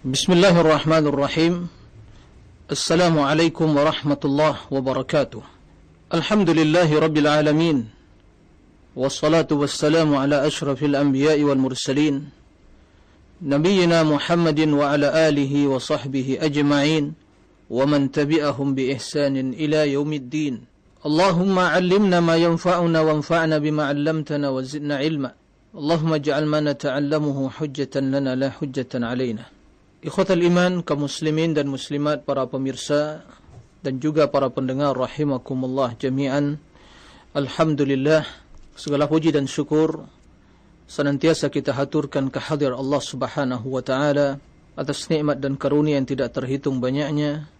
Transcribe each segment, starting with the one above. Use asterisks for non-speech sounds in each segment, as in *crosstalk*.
بسم الله الرحمن الرحيم. السلام عليكم ورحمة الله وبركاته. الحمد لله رب العالمين. والصلاة والسلام على أشرف الأنبياء والمرسلين. نبينا محمد وعلى آله وصحبه أجمعين. ومن تبعهم بإحسان إلى يوم الدين. اللهم علمنا ما ينفعنا وانفعنا بما علمتنا وزدنا علما. اللهم اجعل ما نتعلمه حجة لنا لا حجة علينا. Ikhwatal iman kaum muslimin dan muslimat para pemirsa dan juga para pendengar rahimakumullah jami'an. Alhamdulillah segala puji dan syukur senantiasa kita haturkan kehadir Allah Subhanahu wa taala atas nikmat dan karunia yang tidak terhitung banyaknya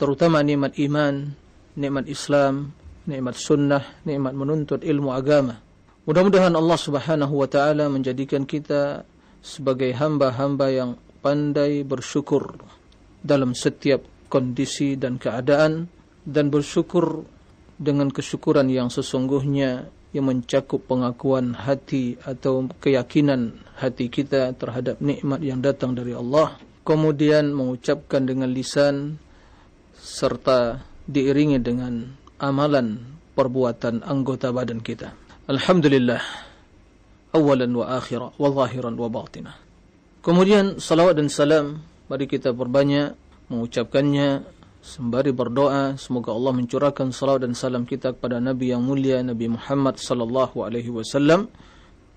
terutama nikmat iman, nikmat Islam, nikmat sunnah, nikmat menuntut ilmu agama. Mudah-mudahan Allah Subhanahu wa taala menjadikan kita sebagai hamba-hamba yang pandai bersyukur dalam setiap kondisi dan keadaan dan bersyukur dengan kesyukuran yang sesungguhnya yang mencakup pengakuan hati atau keyakinan hati kita terhadap nikmat yang datang dari Allah. Kemudian mengucapkan dengan lisan serta diiringi dengan amalan perbuatan anggota badan kita. Alhamdulillah awalan wa akhiran wa zahiran wa batinah Kemudian salawat dan salam mari kita berbanyak mengucapkannya sembari berdoa semoga Allah mencurahkan salawat dan salam kita kepada Nabi yang mulia Nabi Muhammad sallallahu alaihi wasallam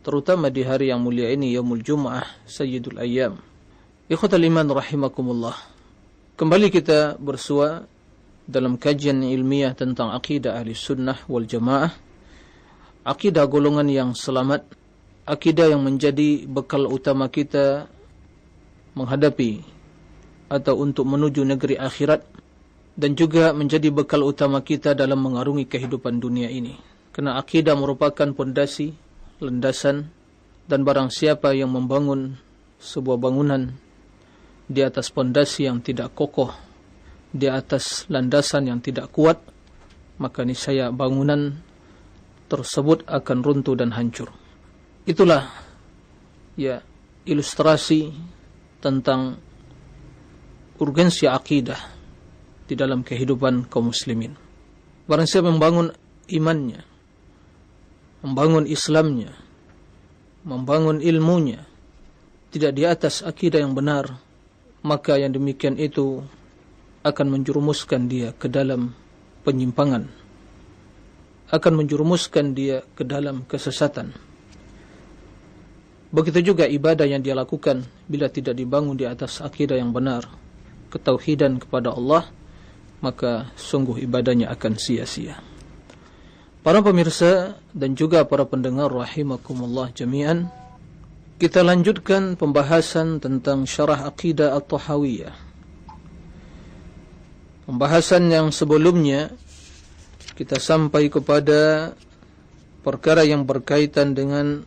terutama di hari yang mulia ini yaumul Jumaah Sayyidul Ayyam. Ikhwatal iman rahimakumullah. Kembali kita bersua dalam kajian ilmiah tentang akidah ahli sunnah wal jamaah. Akidah golongan yang selamat. Akidah yang menjadi bekal utama kita menghadapi atau untuk menuju negeri akhirat dan juga menjadi bekal utama kita dalam mengarungi kehidupan dunia ini. Kerana akidah merupakan pondasi, landasan dan barang siapa yang membangun sebuah bangunan di atas pondasi yang tidak kokoh, di atas landasan yang tidak kuat, maka niscaya bangunan tersebut akan runtuh dan hancur. Itulah ya ilustrasi tentang urgensi akidah di dalam kehidupan kaum muslimin. Barang siapa membangun imannya, membangun Islamnya, membangun ilmunya, tidak di atas akidah yang benar, maka yang demikian itu akan menjurumuskan dia ke dalam penyimpangan, akan menjurumuskan dia ke dalam kesesatan. Begitu juga ibadah yang dia lakukan bila tidak dibangun di atas akidah yang benar, ketauhidan kepada Allah, maka sungguh ibadahnya akan sia-sia. Para pemirsa dan juga para pendengar rahimakumullah jami'an, kita lanjutkan pembahasan tentang syarah akidah atau hawiyah. Pembahasan yang sebelumnya kita sampai kepada perkara yang berkaitan dengan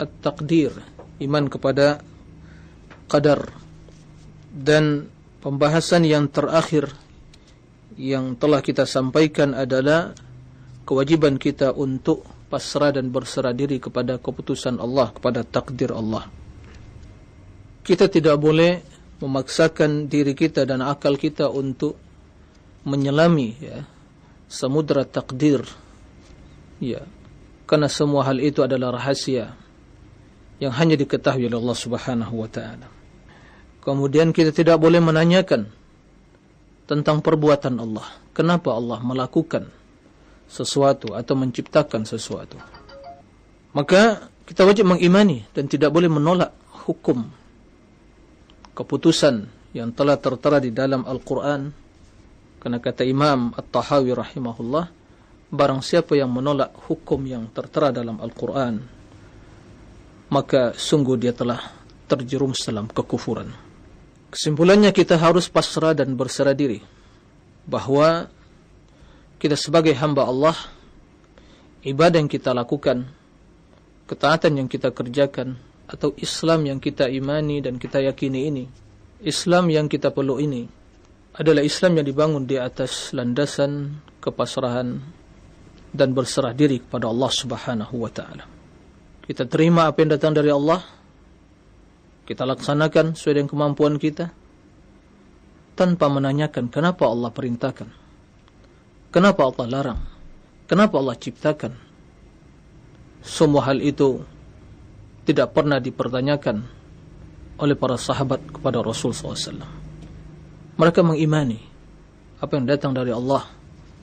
at-taqdir, iman kepada qadar. Dan pembahasan yang terakhir yang telah kita sampaikan adalah kewajiban kita untuk pasrah dan berserah diri kepada keputusan Allah, kepada takdir Allah. Kita tidak boleh memaksakan diri kita dan akal kita untuk menyelami ya, samudra takdir. Ya, karena semua hal itu adalah rahasia yang hanya diketahui oleh Allah Subhanahu wa taala. Kemudian kita tidak boleh menanyakan tentang perbuatan Allah. Kenapa Allah melakukan sesuatu atau menciptakan sesuatu? Maka kita wajib mengimani dan tidak boleh menolak hukum keputusan yang telah tertera di dalam Al-Quran. Karena kata Imam At-Tahawi rahimahullah, barang siapa yang menolak hukum yang tertera dalam Al-Quran, maka sungguh dia telah terjerumus dalam kekufuran. Kesimpulannya kita harus pasrah dan berserah diri bahawa kita sebagai hamba Allah, ibadah yang kita lakukan, ketaatan yang kita kerjakan, atau Islam yang kita imani dan kita yakini ini, Islam yang kita perlu ini, adalah Islam yang dibangun di atas landasan kepasrahan dan berserah diri kepada Allah Subhanahu wa taala kita terima apa yang datang dari Allah. Kita laksanakan sesuai dengan kemampuan kita. Tanpa menanyakan kenapa Allah perintahkan. Kenapa Allah larang. Kenapa Allah ciptakan. Semua hal itu tidak pernah dipertanyakan oleh para sahabat kepada Rasul SAW mereka mengimani apa yang datang dari Allah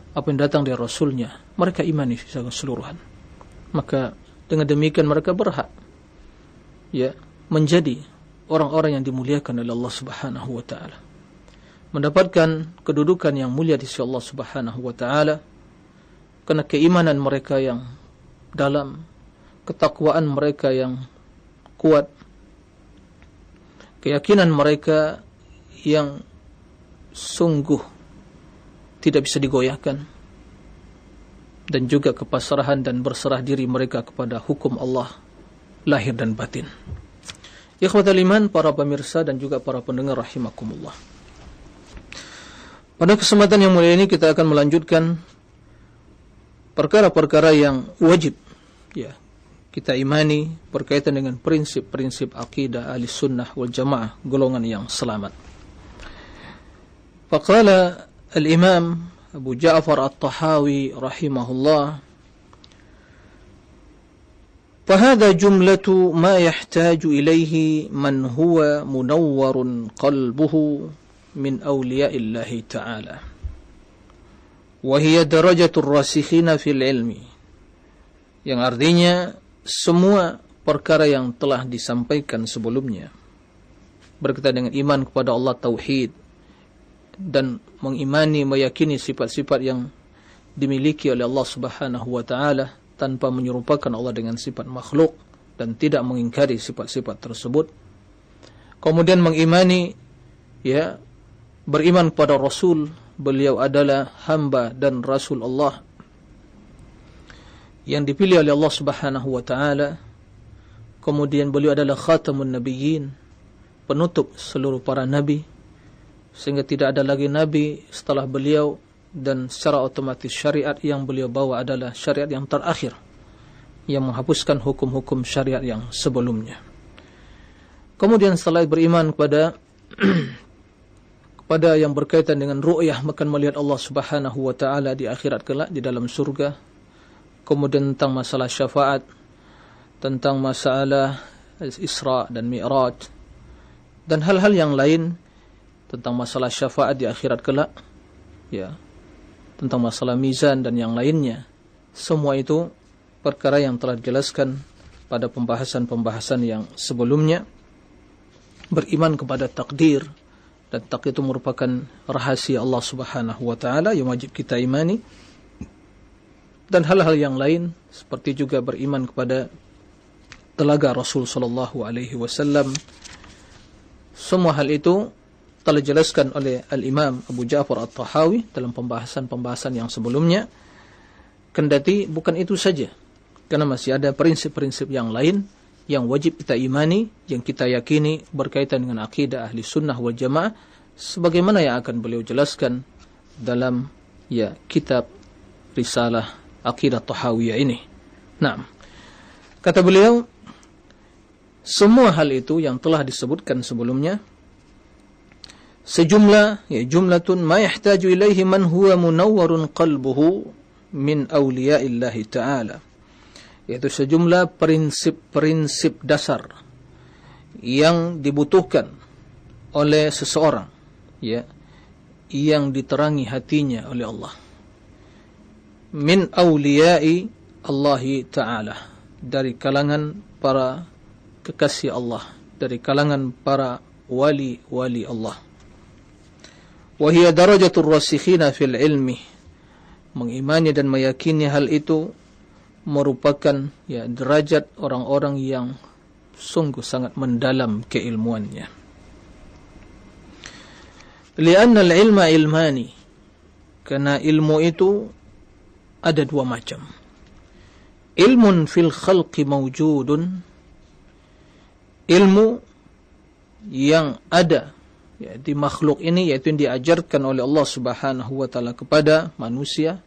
apa yang datang dari Rasulnya. Mereka imani secara keseluruhan. Maka dengan demikian mereka berhak ya menjadi orang-orang yang dimuliakan oleh Allah Subhanahu wa taala. Mendapatkan kedudukan yang mulia di sisi Allah Subhanahu wa taala. Karena keimanan mereka yang dalam, ketakwaan mereka yang kuat, keyakinan mereka yang sungguh tidak bisa digoyahkan dan juga kepasrahan dan berserah diri mereka kepada hukum Allah lahir dan batin. Ikhwatal iman, para pemirsa dan juga para pendengar rahimakumullah. Pada kesempatan yang mulia ini kita akan melanjutkan perkara-perkara yang wajib ya kita imani berkaitan dengan prinsip-prinsip akidah ahli sunnah wal jamaah golongan yang selamat. Faqala al-imam Abu Ja'far at-Tahawi rahimahullah فهذا جملة ما يحتاج إليه من هو منور قلبه من أولياء الله تعالى وهي درجة الراسخين في العلم yang artinya semua perkara yang telah disampaikan sebelumnya berkaitan dengan iman kepada Allah Tauhid dan mengimani meyakini sifat-sifat yang dimiliki oleh Allah Subhanahu wa taala tanpa menyerupakan Allah dengan sifat makhluk dan tidak mengingkari sifat-sifat tersebut. Kemudian mengimani ya beriman kepada Rasul, beliau adalah hamba dan Rasul Allah yang dipilih oleh Allah Subhanahu wa taala. Kemudian beliau adalah khatamun nabiyyin, penutup seluruh para nabi sehingga tidak ada lagi nabi setelah beliau dan secara otomatis syariat yang beliau bawa adalah syariat yang terakhir yang menghapuskan hukum-hukum syariat yang sebelumnya. Kemudian setelah beriman kepada *clears throat* kepada yang berkaitan dengan ru'yah makan melihat Allah Subhanahu wa taala di akhirat kelak di dalam surga. Kemudian tentang masalah syafaat, tentang masalah Isra dan Mi'raj dan hal-hal yang lain tentang masalah syafaat di akhirat kelak. Ya, tentang masalah mizan dan yang lainnya. Semua itu perkara yang telah dijelaskan pada pembahasan-pembahasan yang sebelumnya. Beriman kepada takdir dan takdir itu merupakan rahasia Allah Subhanahu wa taala yang wajib kita imani. Dan hal-hal yang lain seperti juga beriman kepada telaga Rasul sallallahu alaihi wasallam. Semua hal itu telah dijelaskan oleh Al-Imam Abu Ja'far At-Tahawi dalam pembahasan-pembahasan yang sebelumnya. Kendati bukan itu saja. Karena masih ada prinsip-prinsip yang lain yang wajib kita imani, yang kita yakini berkaitan dengan akidah ahli sunnah wal jamaah. Sebagaimana yang akan beliau jelaskan dalam ya kitab risalah akidah Tahawiyah ini. Nah, kata beliau, semua hal itu yang telah disebutkan sebelumnya, sejumlah ya jumlatun ma yahtaju ilaihi man huwa munawwarun qalbuhu min awliya'illah ta'ala. Yaitu sejumlah prinsip-prinsip dasar yang dibutuhkan oleh seseorang ya yang diterangi hatinya oleh Allah. Min awliya'i Allah ta'ala dari kalangan para kekasih Allah dari kalangan para wali-wali Allah Wahia darajatul rasikhina fil ilmi. Mengimani dan meyakini hal itu merupakan ya derajat orang-orang yang sungguh sangat mendalam keilmuannya. Lianna al-ilma ilmani. Karena ilmu itu ada dua macam. Ilmun fil khalqi mawjudun. Ilmu yang ada di makhluk ini yaitu yang diajarkan oleh Allah Subhanahu wa taala kepada manusia.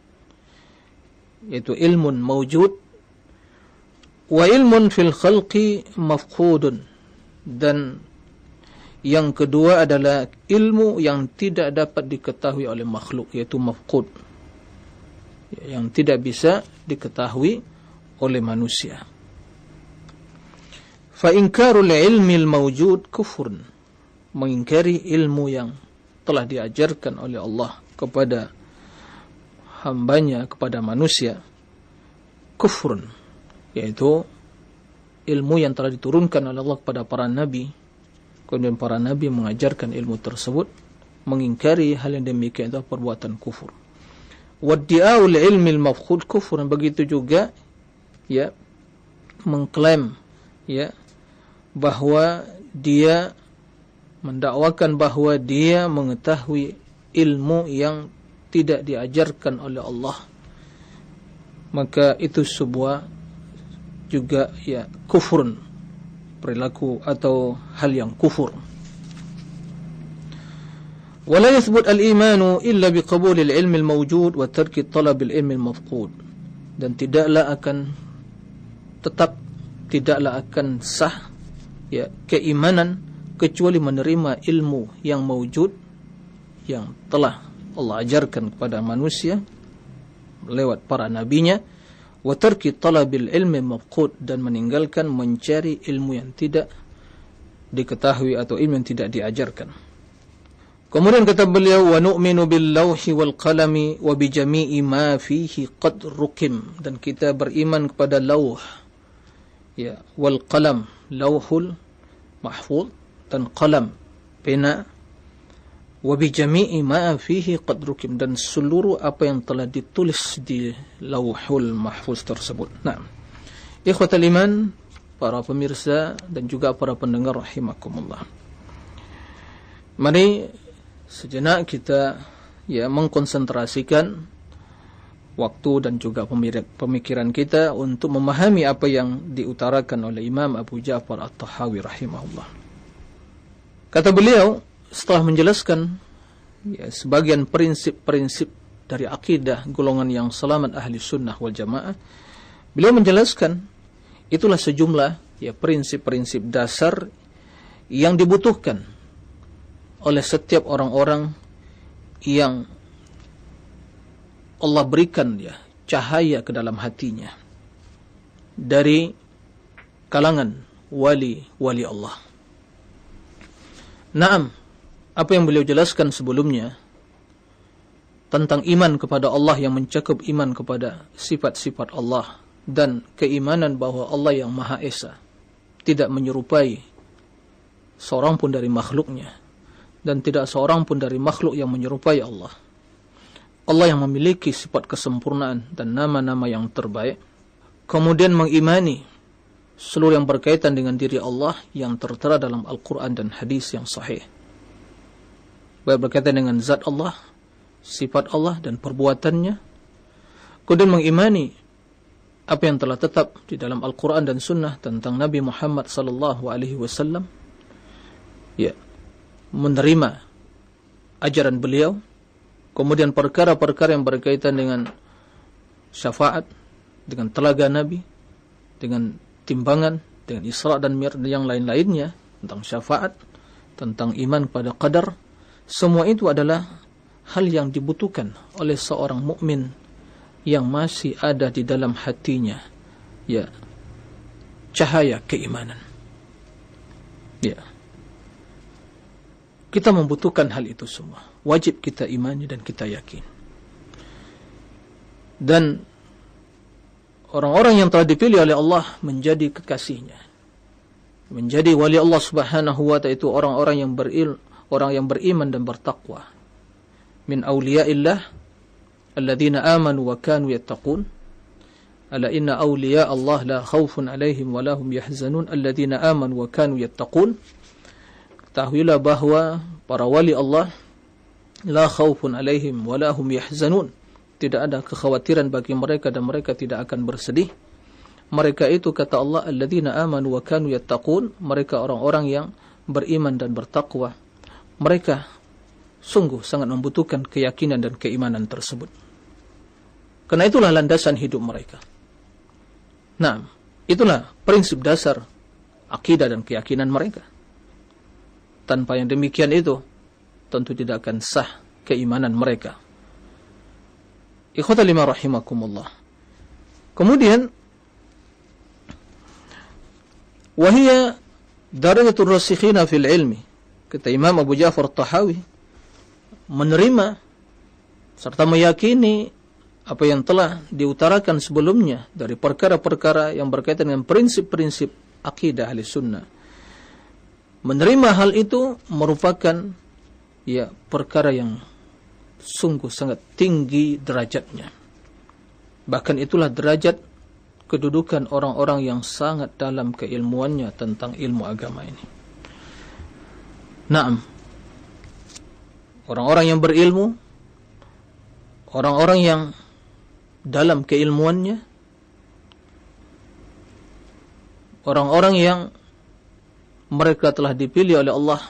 Yaitu ilmun mawjud wa ilmun fil khalqi mafqudun. Dan yang kedua adalah ilmu yang tidak dapat diketahui oleh makhluk yaitu mafqud. Yang tidak bisa diketahui oleh manusia. Fa inkarul ilmi al mawjud kufrun mengingkari ilmu yang telah diajarkan oleh Allah kepada hambanya kepada manusia kufrun yaitu ilmu yang telah diturunkan oleh Allah kepada para nabi Kemudian para nabi mengajarkan ilmu tersebut mengingkari hal yang demikian itu perbuatan kufur. Waddi'aul ilmi al-mafkhud kufur begitu juga ya mengklaim ya bahwa dia mendakwakan bahwa dia mengetahui ilmu yang tidak diajarkan oleh Allah maka itu sebuah juga ya kufurun perilaku atau hal yang kufur. ولا يثبت الإيمان إلا بقبول العلم الموجود وترك طلب العلم المفقود dan tidaklah akan tetap tidaklah akan sah ya keimanan kecuali menerima ilmu yang mewujud yang telah Allah ajarkan kepada manusia lewat para nabinya. Wa tarki talabil ilmi mafqud dan meninggalkan mencari ilmu yang tidak diketahui atau ilmu yang tidak diajarkan. Kemudian kata beliau wa nu'minu bil lawhi wal qalami wa bi jami'i ma fihi qad rukim. Dan kita beriman kepada lauh ya wal qalam lauhul mahfuz dan qalam pena wa bi jami'i ma fihi qad rukim dan seluruh apa yang telah ditulis di lauhul mahfuz tersebut. Nah. Ikhwatul iman, para pemirsa dan juga para pendengar rahimakumullah. Mari sejenak kita ya mengkonsentrasikan waktu dan juga pemikiran kita untuk memahami apa yang diutarakan oleh Imam Abu Ja'far At-Tahawi rahimahullah. Kata beliau, setelah menjelaskan ya, sebagian prinsip-prinsip dari akidah golongan yang selamat ahli sunnah wal jamaah, beliau menjelaskan itulah sejumlah ya prinsip-prinsip dasar yang dibutuhkan oleh setiap orang-orang yang Allah berikan ya cahaya ke dalam hatinya dari kalangan wali-wali Allah. Naam, apa yang beliau jelaskan sebelumnya tentang iman kepada Allah yang mencakup iman kepada sifat-sifat Allah dan keimanan bahwa Allah yang Maha Esa tidak menyerupai seorang pun dari makhluknya dan tidak seorang pun dari makhluk yang menyerupai Allah. Allah yang memiliki sifat kesempurnaan dan nama-nama yang terbaik. Kemudian mengimani seluruh yang berkaitan dengan diri Allah yang tertera dalam Al-Quran dan hadis yang sahih baik berkaitan dengan zat Allah, sifat Allah dan perbuatannya. Kemudian mengimani apa yang telah tetap di dalam Al-Quran dan Sunnah tentang Nabi Muhammad wasallam. Ya, menerima ajaran beliau. Kemudian perkara-perkara yang berkaitan dengan syafaat, dengan telaga Nabi, dengan timbangan, dengan Isra dan Mir yang lain-lainnya tentang syafaat, tentang iman pada qadar, semua itu adalah hal yang dibutuhkan oleh seorang mukmin yang masih ada di dalam hatinya ya cahaya keimanan. Ya. Kita membutuhkan hal itu semua. Wajib kita imani dan kita yakin. Dan orang-orang yang telah dipilih oleh Allah menjadi kekasihnya. Menjadi wali Allah Subhanahu wa taala itu orang-orang yang berilmu orang yang beriman dan bertakwa. Min awliyaillah alladhina amanu wa kanu yattaqun. Ala inna awliya Allah la khawfun alaihim wa lahum yahzanun alladhina amanu wa kanu yattaqun. Ketahuilah bahawa para wali Allah la khawfun alaihim wa lahum yahzanun tidak ada kekhawatiran bagi mereka dan mereka tidak akan bersedih mereka itu kata Allah alladhina amanu wa kanu yattaqun mereka orang-orang yang beriman dan bertakwa mereka sungguh sangat membutuhkan keyakinan dan keimanan tersebut. Karena itulah landasan hidup mereka. Nah, itulah prinsip dasar akidah dan keyakinan mereka. Tanpa yang demikian itu, tentu tidak akan sah keimanan mereka. Ikhwata lima rahimakumullah. Kemudian, wahia darajatul rasikhina fil ilmi. Kata Imam Abu Ja'far Tahawi, menerima serta meyakini apa yang telah diutarakan sebelumnya dari perkara-perkara yang berkaitan dengan prinsip-prinsip akidah ahli sunnah. Menerima hal itu merupakan ya perkara yang sungguh sangat tinggi derajatnya. Bahkan itulah derajat kedudukan orang-orang yang sangat dalam keilmuannya tentang ilmu agama ini. Naam. Orang-orang yang berilmu, orang-orang yang dalam keilmuannya orang-orang yang mereka telah dipilih oleh Allah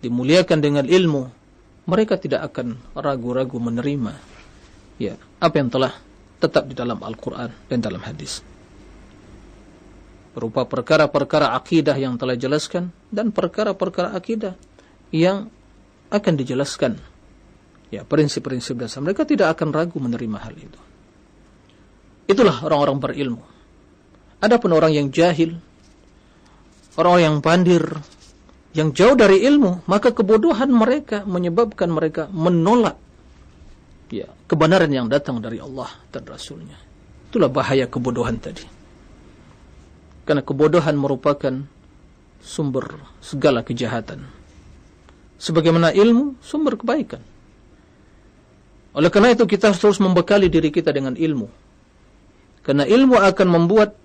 dimuliakan dengan ilmu mereka tidak akan ragu-ragu menerima ya apa yang telah tetap di dalam Al-Qur'an dan dalam hadis. Berupa perkara-perkara akidah yang telah jelaskan dan perkara-perkara akidah yang akan dijelaskan. Ya prinsip-prinsip dasar. Mereka tidak akan ragu menerima hal itu. Itulah orang-orang berilmu. Adapun orang yang jahil orang yang pandir yang jauh dari ilmu maka kebodohan mereka menyebabkan mereka menolak ya kebenaran yang datang dari Allah dan Rasulnya. Itulah bahaya kebodohan tadi. Karena kebodohan merupakan sumber segala kejahatan. Sebagaimana ilmu sumber kebaikan. Oleh karena itu kita terus membekali diri kita dengan ilmu. Karena ilmu akan membuat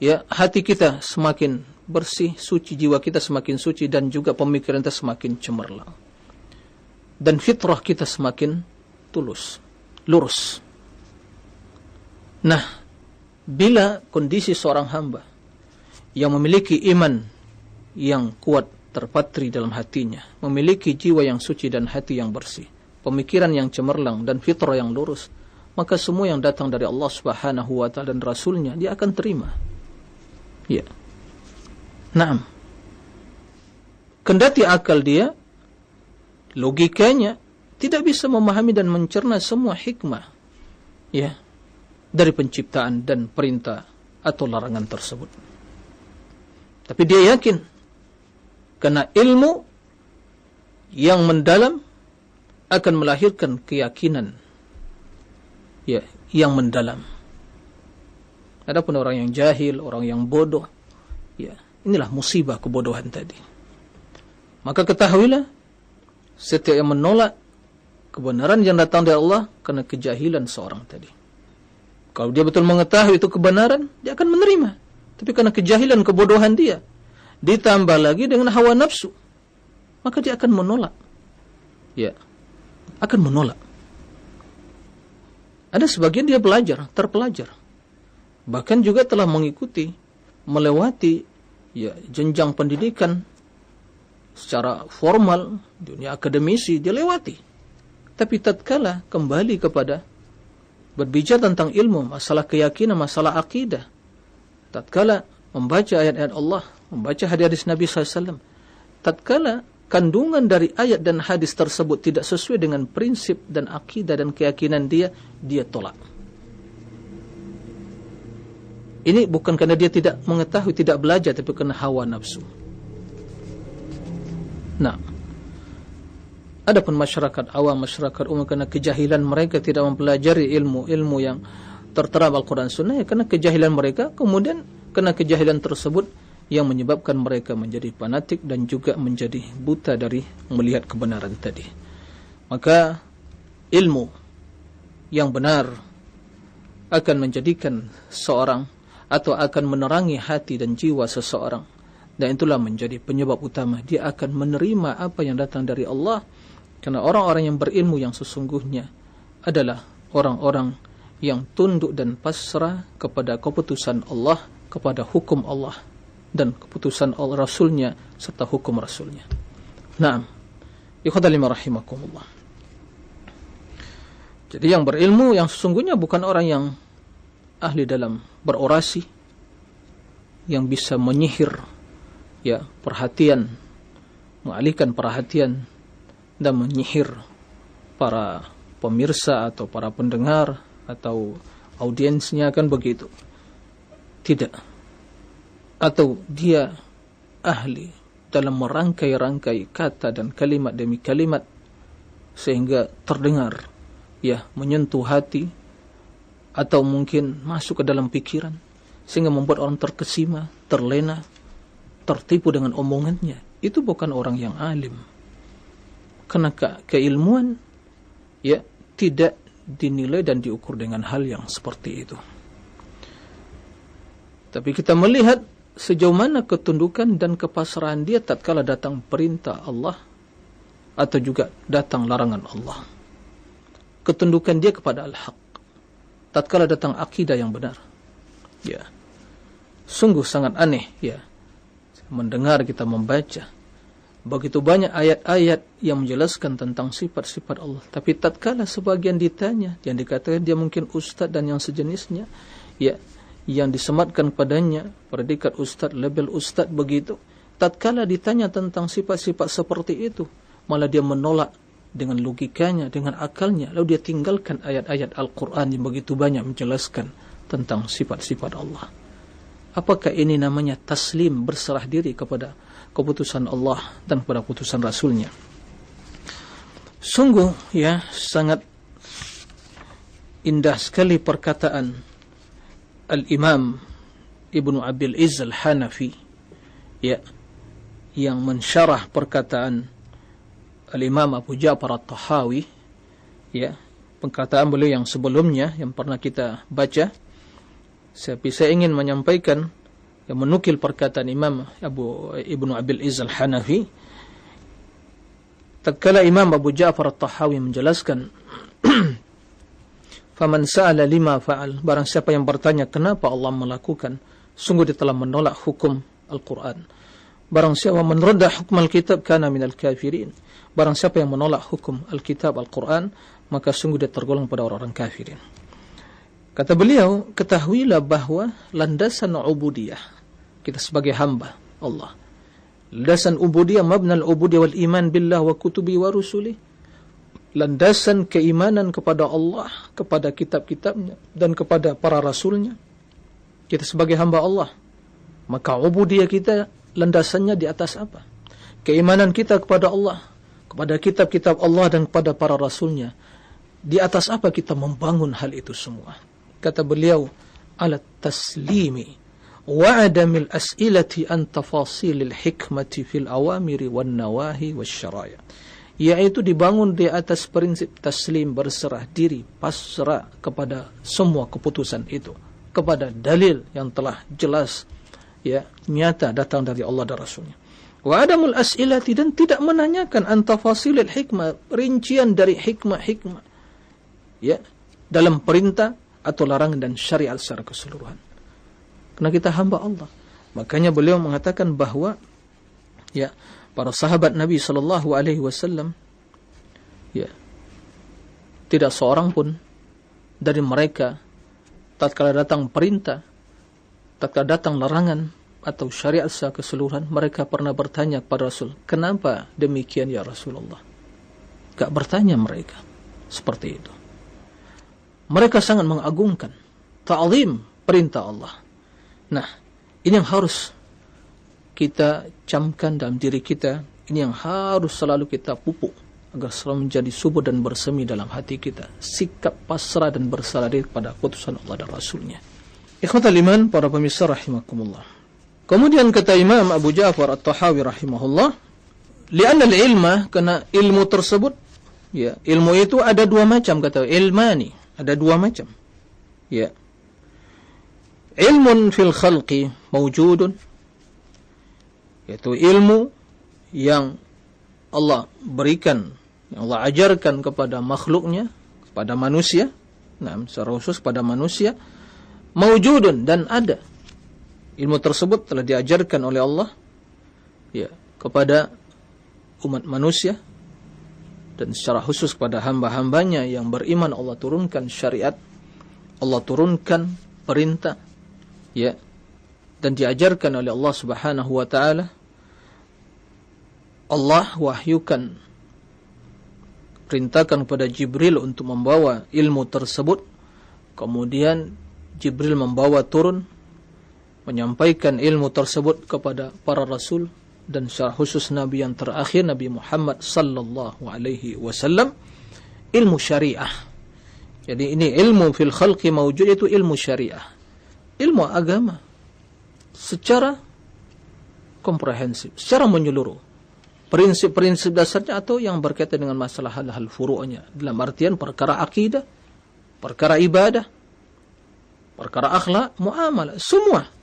ya hati kita semakin bersih, suci jiwa kita semakin suci dan juga pemikiran kita semakin cemerlang. Dan fitrah kita semakin tulus, lurus. Nah, bila kondisi seorang hamba yang memiliki iman yang kuat terpatri dalam hatinya, memiliki jiwa yang suci dan hati yang bersih, pemikiran yang cemerlang dan fitrah yang lurus, maka semua yang datang dari Allah Subhanahu wa taala dan rasulnya dia akan terima. Ya. Naam. Kendati akal dia logikanya tidak bisa memahami dan mencerna semua hikmah ya dari penciptaan dan perintah atau larangan tersebut. Tapi dia yakin karena ilmu yang mendalam akan melahirkan keyakinan ya yang mendalam. Adapun orang yang jahil, orang yang bodoh, ya inilah musibah kebodohan tadi. Maka ketahuilah setiap yang menolak kebenaran yang datang dari Allah karena kejahilan seorang tadi. Kalau dia betul mengetahui itu kebenaran, dia akan menerima. Tapi karena kejahilan, kebodohan dia, ditambah lagi dengan hawa nafsu, maka dia akan menolak. Ya, akan menolak. Ada sebagian dia belajar, terpelajar. Bahkan juga telah mengikuti, melewati ya jenjang pendidikan secara formal, dunia akademisi, dia lewati. Tapi tatkala kembali kepada berbicara tentang ilmu, masalah keyakinan, masalah akidah. Tatkala membaca ayat-ayat Allah, membaca hadis Nabi SAW. Tatkala kandungan dari ayat dan hadis tersebut tidak sesuai dengan prinsip dan akidah dan keyakinan dia, dia tolak. Ini bukan kerana dia tidak mengetahui, tidak belajar, tapi kerana hawa nafsu. Nah, adapun masyarakat awam, masyarakat umum, kerana kejahilan mereka tidak mempelajari ilmu-ilmu yang tertera Al-Quran Sunnah, ya, kerana kejahilan mereka, kemudian kerana kejahilan tersebut, yang menyebabkan mereka menjadi fanatik dan juga menjadi buta dari melihat kebenaran tadi. Maka ilmu yang benar akan menjadikan seorang atau akan menerangi hati dan jiwa seseorang dan itulah menjadi penyebab utama dia akan menerima apa yang datang dari Allah karena orang-orang yang berilmu yang sesungguhnya adalah orang-orang yang tunduk dan pasrah kepada keputusan Allah kepada hukum Allah dan keputusan Allah Rasulnya serta hukum Rasulnya. Naam. Ikhwadalima rahimakumullah. Jadi yang berilmu yang sesungguhnya bukan orang yang ahli dalam berorasi yang bisa menyihir ya perhatian mengalihkan perhatian dan menyihir para pemirsa atau para pendengar atau audiensnya kan begitu. Tidak. Atau dia ahli dalam merangkai-rangkai kata dan kalimat demi kalimat sehingga terdengar ya menyentuh hati atau mungkin masuk ke dalam pikiran sehingga membuat orang terkesima, terlena, tertipu dengan omongannya. Itu bukan orang yang alim. Karena ke keilmuan ya tidak dinilai dan diukur dengan hal yang seperti itu. Tapi kita melihat sejauh mana ketundukan dan kepasrahan dia tatkala datang perintah Allah atau juga datang larangan Allah. Ketundukan dia kepada al-haq. Tatkala datang akidah yang benar. Ya. Sungguh sangat aneh ya. Mendengar kita membaca begitu banyak ayat-ayat yang menjelaskan tentang sifat-sifat Allah. Tapi tatkala sebagian ditanya, yang dikatakan dia mungkin ustaz dan yang sejenisnya, ya, yang disematkan padanya predikat ustaz, label ustaz begitu. Tatkala ditanya tentang sifat-sifat seperti itu, malah dia menolak dengan logikanya, dengan akalnya, lalu dia tinggalkan ayat-ayat Al-Quran yang begitu banyak menjelaskan tentang sifat-sifat Allah. Apakah ini namanya taslim berserah diri kepada keputusan Allah dan kepada keputusan Rasulnya. Sungguh ya sangat indah sekali perkataan Al-Imam Ibnu Abil Izz Al-Hanafi ya yang mensyarah perkataan Al-Imam Abu Ja'far At-Tahawi ya perkataan beliau yang sebelumnya yang pernah kita baca. Saya ingin menyampaikan yang menukil perkataan Imam Abu Ibnu Abil Izz Al-Hanafi. Tatkala Imam Abu Ja'far At-Tahawi menjelaskan *clears throat* faman sa'ala lima fa'al. Barang siapa yang bertanya kenapa Allah melakukan? Sungguh dia telah menolak hukum Al-Qur'an. Barang siapa menerendah hukum Al-Kitab kana minal kafirin barang siapa yang menolak hukum Al-Kitab Al-Qur'an maka sungguh dia tergolong pada orang-orang kafirin kata beliau ketahuilah bahawa landasan ubudiyah kita sebagai hamba Allah. Landasan ubudiyah mabna al-ubudiyah wal iman billah wa kutubi wa rusuli. Landasan keimanan kepada Allah, kepada kitab-kitabnya dan kepada para rasulnya. Kita sebagai hamba Allah. Maka ubudiyah kita landasannya di atas apa? Keimanan kita kepada Allah, kepada kitab-kitab Allah dan kepada para rasulnya. Di atas apa kita membangun hal itu semua? Kata beliau alat taslimi wa'adami al-as'ilati an tafasilil hikmati fil awamiri wan nawahi wasyaraya. Yaitu dibangun di atas prinsip taslim berserah diri pasrah kepada semua keputusan itu. Kepada dalil yang telah jelas ya nyata datang dari Allah dan rasulnya wa adamul as'ilati dan tidak menanyakan antafasilil hikmah rincian dari hikmah-hikmah ya dalam perintah atau larangan dan syariat secara keseluruhan Karena kita hamba Allah. Makanya beliau mengatakan bahawa ya para sahabat Nabi sallallahu alaihi wasallam ya tidak seorang pun dari mereka tatkala datang perintah tatkala datang larangan atau syariat secara keseluruhan mereka pernah bertanya kepada Rasul kenapa demikian ya Rasulullah tak bertanya mereka seperti itu mereka sangat mengagungkan ta'zim perintah Allah Nah, ini yang harus kita camkan dalam diri kita. Ini yang harus selalu kita pupuk agar selalu menjadi subur dan bersemi dalam hati kita. Sikap pasrah dan bersalah diri kepada putusan Allah dan Rasulnya. Ikhwatal iman, para pemirsa rahimakumullah. Kemudian kata Imam Abu Ja'far At-Tahawi rahimahullah, li'anna al-ilma, karena ilmu tersebut, ya, ilmu itu ada dua macam, kata ilmani, ada dua macam. Ya, ilmun fil khalqi mawjudun yaitu ilmu yang Allah berikan yang Allah ajarkan kepada makhluknya kepada manusia nah secara khusus kepada manusia mawjudun dan ada ilmu tersebut telah diajarkan oleh Allah ya kepada umat manusia. Dan secara khusus kepada hamba-hambanya yang beriman Allah turunkan syariat Allah turunkan perintah ya dan diajarkan oleh Allah Subhanahu wa taala. Allah wahyukan perintahkan kepada Jibril untuk membawa ilmu tersebut. Kemudian Jibril membawa turun menyampaikan ilmu tersebut kepada para rasul dan secara khusus nabi yang terakhir Nabi Muhammad sallallahu alaihi wasallam ilmu syariah. Jadi ini ilmu fil khalqi mawjud itu ilmu syariah. Ilmu agama secara komprehensif, secara menyeluruh. Prinsip-prinsip dasarnya atau yang berkaitan dengan masalah hal-hal furu'nya dalam artian perkara akidah, perkara ibadah, perkara akhlak, muamalah, semua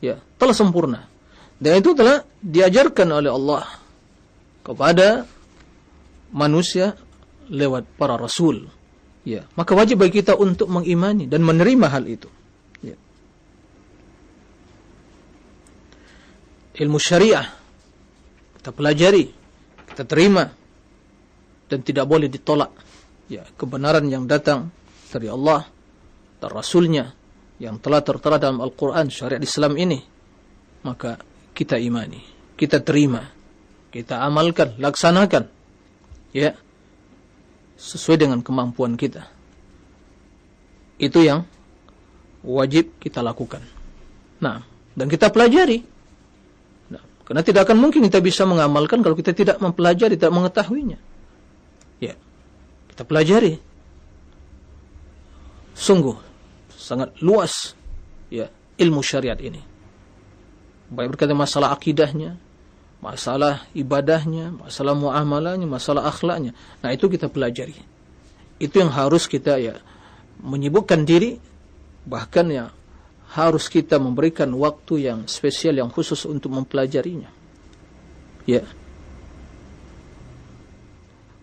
ya telah sempurna. Dan itu telah diajarkan oleh Allah kepada manusia lewat para rasul. Ya, maka wajib bagi kita untuk mengimani dan menerima hal itu. Ya. Ilmu syariah kita pelajari, kita terima dan tidak boleh ditolak. Ya, kebenaran yang datang dari Allah dan Rasulnya yang telah tertera dalam Al-Quran syariat Islam ini, maka kita imani, kita terima, kita amalkan, laksanakan, ya, sesuai dengan kemampuan kita. Itu yang wajib kita lakukan. Nah, dan kita pelajari. Nah, karena tidak akan mungkin kita bisa mengamalkan kalau kita tidak mempelajari, tidak mengetahuinya. Ya, kita pelajari. Sungguh, sangat luas ya ilmu syariat ini baik berkaitan masalah akidahnya, masalah ibadahnya, masalah muamalahnya, masalah akhlaknya. Nah, itu kita pelajari. Itu yang harus kita ya menyibukkan diri bahkan ya harus kita memberikan waktu yang spesial yang khusus untuk mempelajarinya. Ya.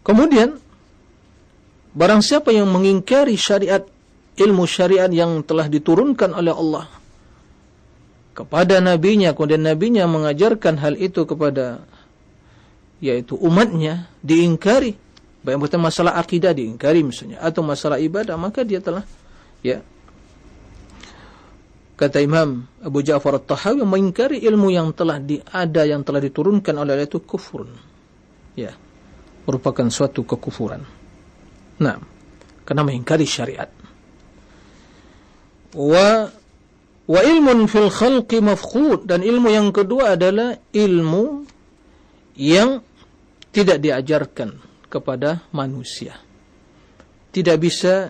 Kemudian barang siapa yang mengingkari syariat ilmu syariat yang telah diturunkan oleh Allah. Kepada nabinya kemudian nabinya mengajarkan hal itu kepada yaitu umatnya diingkari. Baik berkaitan masalah akidah diingkari misalnya atau masalah ibadah maka dia telah ya. Kata Imam Abu Ja'far At-Tahawi mengingkari ilmu yang telah diada yang telah diturunkan oleh Allah itu kufur ya merupakan suatu kekufuran. Nah karena mengingkari syariat wa Wa ilmun fil khalqi mafkhud dan ilmu yang kedua adalah ilmu yang tidak diajarkan kepada manusia. Tidak bisa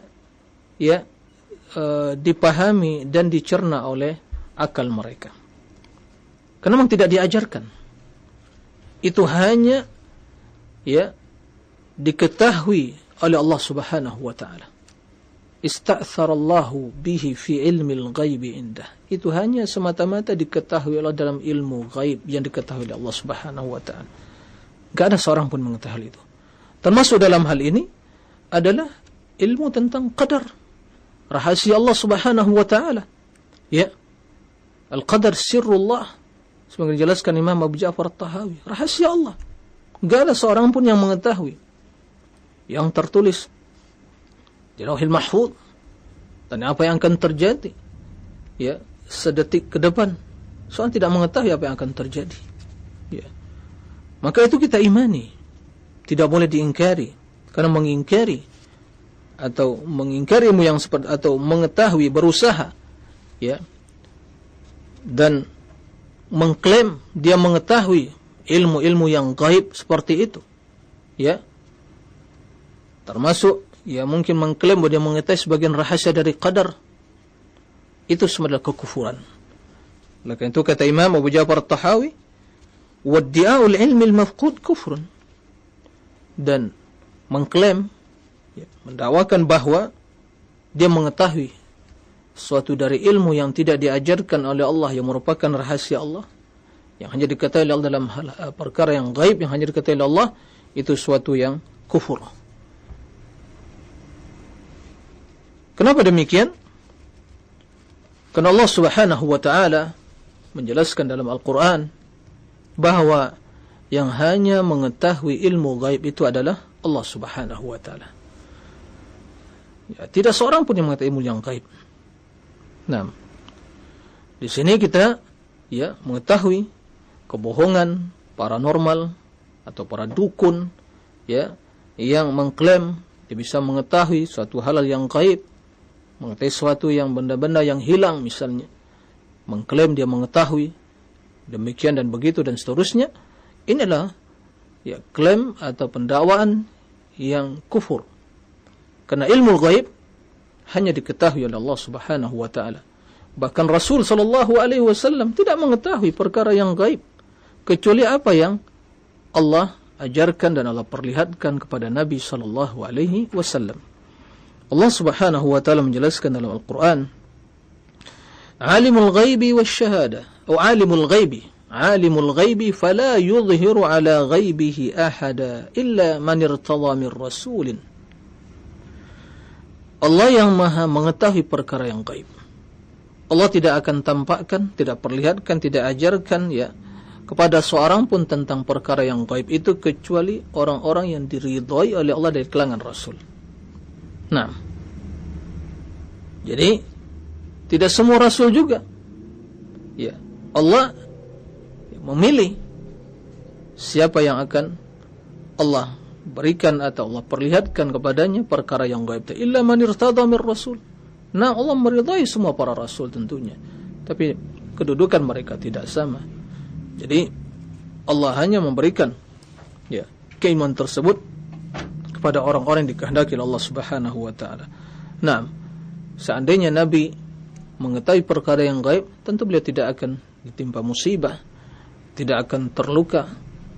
ya uh, dipahami dan dicerna oleh akal mereka. Karena memang tidak diajarkan. Itu hanya ya diketahui oleh Allah Subhanahu wa taala ista'tharallahu bihi fi ilmi al-ghaib indah. Itu hanya semata-mata diketahui Allah dalam ilmu ghaib yang diketahui oleh Allah Subhanahu wa taala. Enggak ada seorang pun mengetahui itu. Termasuk dalam hal ini adalah ilmu tentang qadar. Rahasia Allah Subhanahu wa taala. Ya. Al-qadar sirrullah. Sebagai dijelaskan Imam Abu Ja'far At-Tahawi, rahasia Allah. Enggak ada seorang pun yang mengetahui yang tertulis di lauhil mahfud dan apa yang akan terjadi? Ya sedetik ke depan. Soal tidak mengetahui apa yang akan terjadi. Ya. Maka itu kita imani. Tidak boleh diingkari. Karena mengingkari atau mengingkari ilmu yang seperti atau mengetahui berusaha. Ya. Dan mengklaim dia mengetahui ilmu-ilmu yang gaib seperti itu. Ya. Termasuk ya mungkin mengklaim bahwa dia mengetahui sebagian rahasia dari qadar. Itu semua adalah kekufuran. Maka itu kata Imam Abu Ja'far At-Tahawi waddi'a'ul ilmi al-mafqud kufrun. Dan mengklaim ya, mendakwakan bahawa dia mengetahui suatu dari ilmu yang tidak diajarkan oleh Allah yang merupakan rahasia Allah yang hanya diketahui oleh Allah dalam hal, perkara yang gaib yang hanya diketahui oleh Allah itu suatu yang kufur Kenapa demikian? Karena Allah Subhanahu wa taala menjelaskan dalam Al-Qur'an bahawa yang hanya mengetahui ilmu gaib itu adalah Allah Subhanahu wa taala. Ya, tidak seorang pun yang mengetahui ilmu yang gaib. Nah, di sini kita ya mengetahui kebohongan paranormal atau para dukun ya yang mengklaim dia bisa mengetahui suatu hal yang gaib mengetahui sesuatu yang benda-benda yang hilang misalnya. Mengklaim dia mengetahui. Demikian dan begitu dan seterusnya. Inilah ya klaim atau pendakwaan yang kufur. Karena ilmu gaib hanya diketahui oleh Allah Subhanahu wa taala. Bahkan Rasul sallallahu alaihi wasallam tidak mengetahui perkara yang gaib kecuali apa yang Allah ajarkan dan Allah perlihatkan kepada Nabi sallallahu alaihi wasallam. Allah Subhanahu wa taala menjelaskan dalam Al-Qur'an Alimul ghaibi wasyahada atau alimul ghaibi. Alimul ghaibi fala yudhhiru ala ghaibihi ahada illa man irtada min rasulin. Allah yang maha mengetahui perkara yang gaib. Allah tidak akan tampakkan tidak perlihatkan tidak ajarkan ya kepada seorang pun tentang perkara yang gaib itu kecuali orang-orang yang diridhoi oleh Allah dari kalangan Rasul. Nah, jadi tidak semua Rasul juga. Ya, Allah memilih siapa yang akan Allah berikan atau Allah perlihatkan kepadanya perkara yang gaib. Illa man irtada mir Rasul. Nah, Allah meridhai semua para Rasul tentunya. Tapi kedudukan mereka tidak sama. Jadi Allah hanya memberikan ya keimanan tersebut kepada orang-orang yang dikehendaki Allah Subhanahu wa taala. Nah, seandainya Nabi mengetahui perkara yang gaib, tentu beliau tidak akan ditimpa musibah, tidak akan terluka,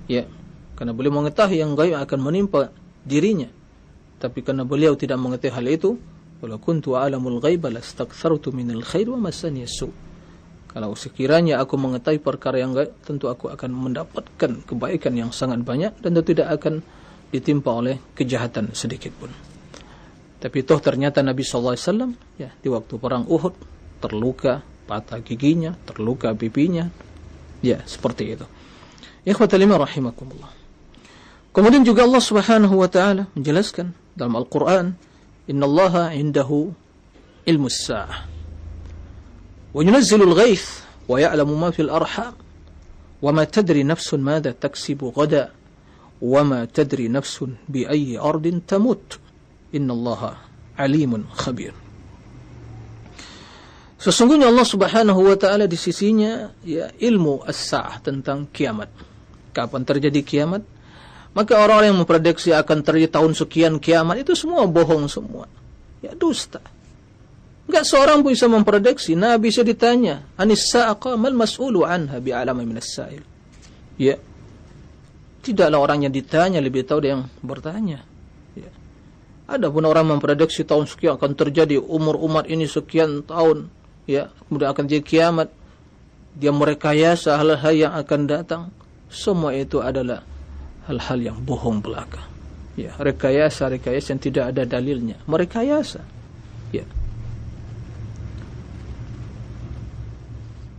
ya. Karena beliau mengetahui yang gaib akan menimpa dirinya. Tapi karena beliau tidak mengetahui hal itu, walau kuntu a'lamul ghaiba lastakthartu minal khair wa masani as-su'. Kalau sekiranya aku mengetahui perkara yang gaib, tentu aku akan mendapatkan kebaikan yang sangat banyak dan tidak akan ditimpa oleh kejahatan sedikit pun. Tapi toh ternyata Nabi sallallahu alaihi wasallam ya di waktu perang Uhud terluka patah giginya, terluka pipinya. Ya, seperti itu. Ikhwatul iman rahimakumullah. Kemudian juga Allah Subhanahu wa taala menjelaskan dalam Al-Qur'an, "Innallaha 'indahu ilmus sa'ah." Wa yunazzilul ghaith wa ya'lamu ma fil arham. Wa ma tadri nafsun madza taksibu ghadan. وما تدري نفس بأي أرض تموت إن الله عليم خبير Sesungguhnya Allah Subhanahu wa taala di sisinya ya ilmu as-saah tentang kiamat. Kapan terjadi kiamat? Maka orang-orang yang memprediksi akan terjadi tahun sekian kiamat itu semua bohong semua. Ya dusta. Enggak seorang pun bisa memprediksi. Nabi bisa ditanya, "Anis sa'aqa mal mas'ulu anha bi'alama min as-sa'il?" Ya. Tidaklah orang yang ditanya lebih tahu dari yang bertanya. Ya. Ada pun orang memprediksi tahun sekian akan terjadi umur umat ini sekian tahun, ya, kemudian akan jadi kiamat. Dia merekayasa hal-hal yang akan datang. Semua itu adalah hal-hal yang bohong belaka. Ya, rekayasa rekayasa yang tidak ada dalilnya. Merekayasa. Ya.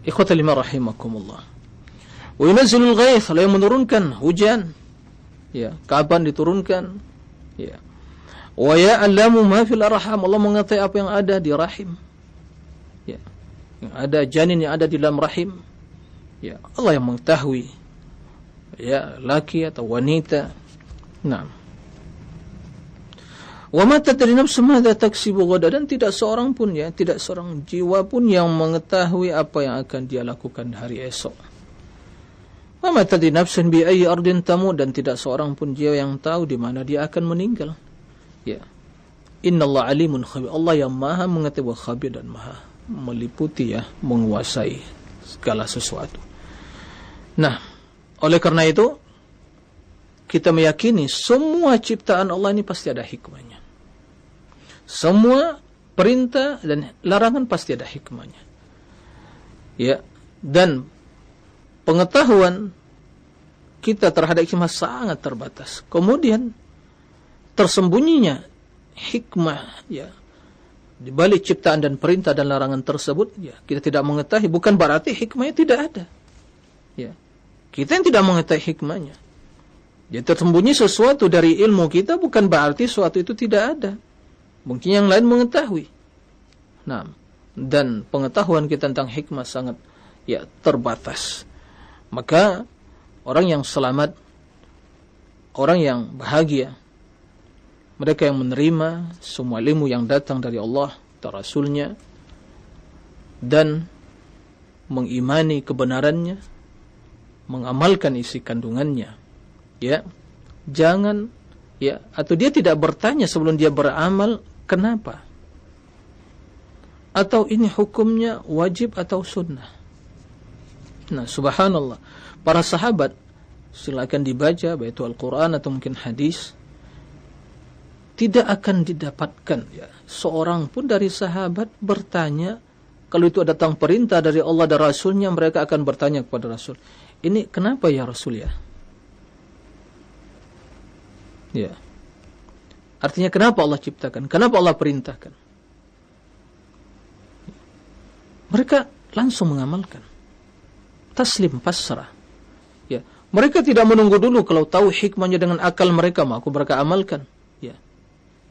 Ikhwata rahimakumullah. Wa yunazzilul ghaith, Allah yang menurunkan hujan. Ya, kapan diturunkan? Ya. Wa ya'lamu ma fil arham, Allah mengetahui apa yang ada di rahim. Ya. Yang ada janin yang ada di dalam rahim. Ya, Allah yang mengetahui. Ya, laki atau wanita. Naam. Wa ma tadri nafsu madza taksibu ghada dan tidak seorang pun ya, tidak seorang jiwa pun yang mengetahui apa yang akan dia lakukan hari esok. Wa ma tadri nafsun bi ayyi ardin tamut dan tidak seorang pun jiwa yang tahu di mana dia akan meninggal. Ya. Innallaha alimun khabir. Allah yang Maha mengetahui khabir dan Maha meliputi ya, menguasai segala sesuatu. Nah, oleh karena itu kita meyakini semua ciptaan Allah ini pasti ada hikmahnya. Semua perintah dan larangan pasti ada hikmahnya. Ya, dan pengetahuan kita terhadap hikmah sangat terbatas. Kemudian tersembunyinya hikmah ya di balik ciptaan dan perintah dan larangan tersebut ya kita tidak mengetahui bukan berarti hikmahnya tidak ada. Ya. Kita yang tidak mengetahui hikmahnya. Ya tersembunyi sesuatu dari ilmu kita bukan berarti sesuatu itu tidak ada. Mungkin yang lain mengetahui. Nah, dan pengetahuan kita tentang hikmah sangat ya terbatas. Maka orang yang selamat orang yang bahagia mereka yang menerima semua ilmu yang datang dari Allah dan Rasulnya dan mengimani kebenarannya mengamalkan isi kandungannya. Ya jangan ya atau dia tidak bertanya sebelum dia beramal kenapa? Atau ini hukumnya wajib atau sunnah nah subhanallah para sahabat silakan dibaca baik Al-Quran atau mungkin hadis tidak akan didapatkan ya seorang pun dari sahabat bertanya kalau itu datang perintah dari Allah dan Rasulnya mereka akan bertanya kepada Rasul ini kenapa ya Rasul ya? Ya. Artinya kenapa Allah ciptakan? Kenapa Allah perintahkan? Mereka langsung mengamalkan. Taslim pasrah. Ya. Mereka tidak menunggu dulu kalau tahu hikmahnya dengan akal mereka, maka mereka amalkan. Ya.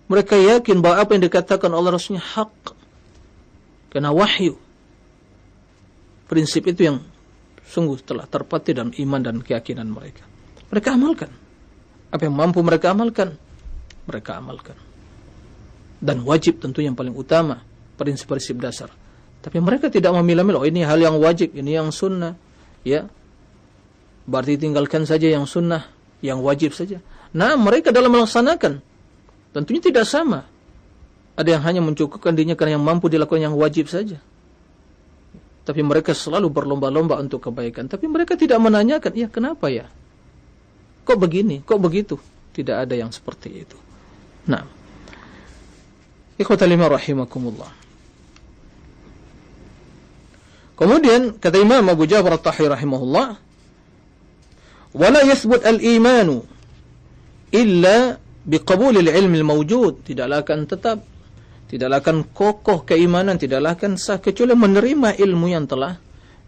Mereka yakin bahwa apa yang dikatakan Allah Rasulnya hak. Karena wahyu. Prinsip itu yang sungguh telah terpati dalam iman dan keyakinan mereka. Mereka amalkan. Apa yang mampu mereka amalkan, mereka amalkan. Dan wajib tentu yang paling utama, prinsip-prinsip dasar. Tapi mereka tidak memilah-milah, oh ini hal yang wajib, ini yang sunnah. Ya, Berarti tinggalkan saja yang sunnah, yang wajib saja. Nah, mereka dalam melaksanakan, tentunya tidak sama. Ada yang hanya mencukupkan dirinya karena yang mampu dilakukan yang wajib saja. Tapi mereka selalu berlomba-lomba untuk kebaikan. Tapi mereka tidak menanyakan, ya kenapa ya? Kok begini? Kok begitu? Tidak ada yang seperti itu. Nah. Ikhwatalima rahimakumullah. Kemudian kata Imam Abu Jafar At-Tahir rahimahullah, "Wala yathbut al-iman illa biqabul al-ilm al-mawjud." Tidaklah akan tetap, tidaklah akan kokoh keimanan, tidaklah akan sah kecuali menerima ilmu yang telah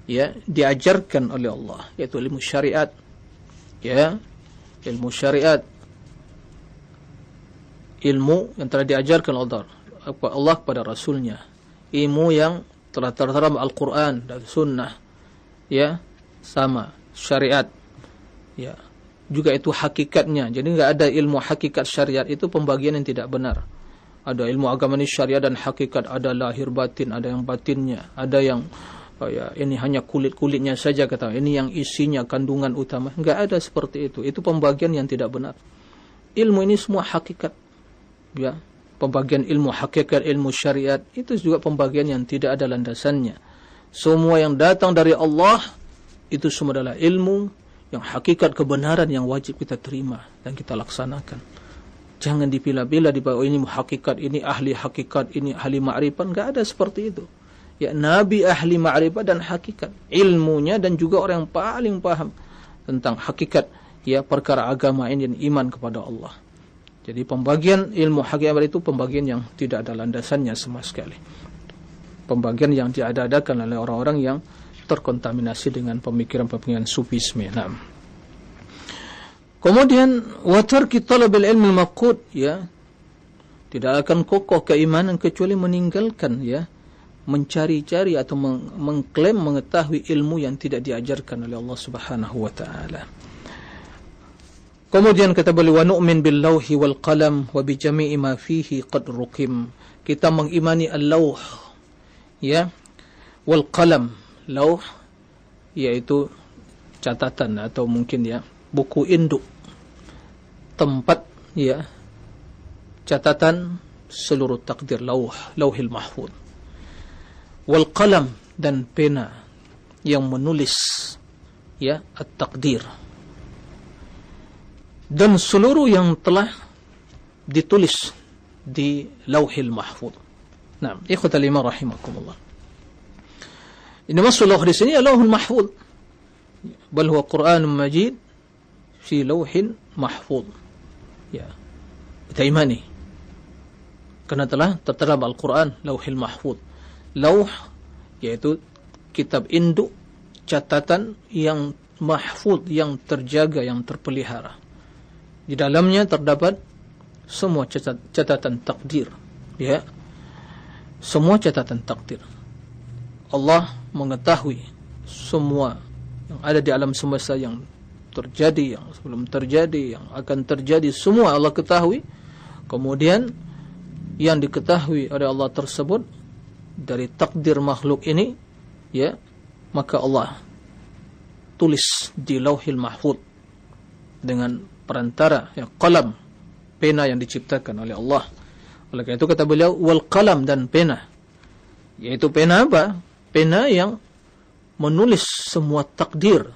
ya diajarkan oleh Allah, yaitu ilmu syariat. Ya, ilmu syariat ilmu yang telah diajarkan oleh Allah kepada rasulnya ilmu yang telah tertera Al-Quran dan Sunnah. Ya, sama. Syariat. Ya, juga itu hakikatnya. Jadi enggak ada ilmu hakikat syariat itu pembagian yang tidak benar. Ada ilmu agama ini syariah dan hakikat. Ada lahir batin ada yang batinnya. Ada yang oh ya ini hanya kulit-kulitnya saja kata. Ini yang isinya kandungan utama. Enggak ada seperti itu. Itu pembagian yang tidak benar. Ilmu ini semua hakikat. Ya pembagian ilmu hakikat ilmu syariat itu juga pembagian yang tidak ada landasannya semua yang datang dari Allah itu semua adalah ilmu yang hakikat kebenaran yang wajib kita terima dan kita laksanakan Jangan dipilah-pilah di bawah ini hakikat ini ahli hakikat ini ahli ma'rifat enggak ada seperti itu. Ya nabi ahli ma'rifat dan hakikat, ilmunya dan juga orang yang paling paham tentang hakikat ya perkara agama ini dan iman kepada Allah. Jadi pembagian ilmu hakikat itu pembagian yang tidak ada landasannya sama sekali. Pembagian yang diadakan oleh orang-orang yang terkontaminasi dengan pemikiran-pemikiran sufisme. Nah. Kemudian watar kita lebih ilmu makut ya tidak akan kokoh keimanan kecuali meninggalkan ya mencari-cari atau meng mengklaim mengetahui ilmu yang tidak diajarkan oleh Allah Subhanahu wa taala. Kemudian kata beliau wa nu'min bil lauhi wal qalam wa bi jami'i ma fihi qad ruqim. Kita mengimani al-lauh ya wal qalam. Lauh yaitu catatan atau mungkin ya buku induk tempat ya catatan seluruh takdir lauh lauhil mahfud wal qalam dan pena yang menulis ya at-takdir dan seluruh yang telah ditulis di lauhil mahfud nah ikhwatal iman rahimakumullah ini maksud lauh di sini lauhul mahfud bal huwa Qur'anun majid fi lauhin mahfud. Ya. Kita imani. Karena telah tertera Al-Quran lauhil mahfud. Lauh yaitu kitab induk catatan yang mahfud yang terjaga yang terpelihara. Di dalamnya terdapat semua catatan takdir. Ya. Semua catatan takdir. Allah mengetahui semua yang ada di alam semesta yang terjadi, yang sebelum terjadi, yang akan terjadi, semua Allah ketahui. Kemudian yang diketahui oleh Allah tersebut dari takdir makhluk ini, ya, maka Allah tulis di Lauhil Mahfud dengan perantara ya qalam pena yang diciptakan oleh Allah. Oleh karena itu kata beliau wal qalam dan pena. Yaitu pena apa? Pena yang menulis semua takdir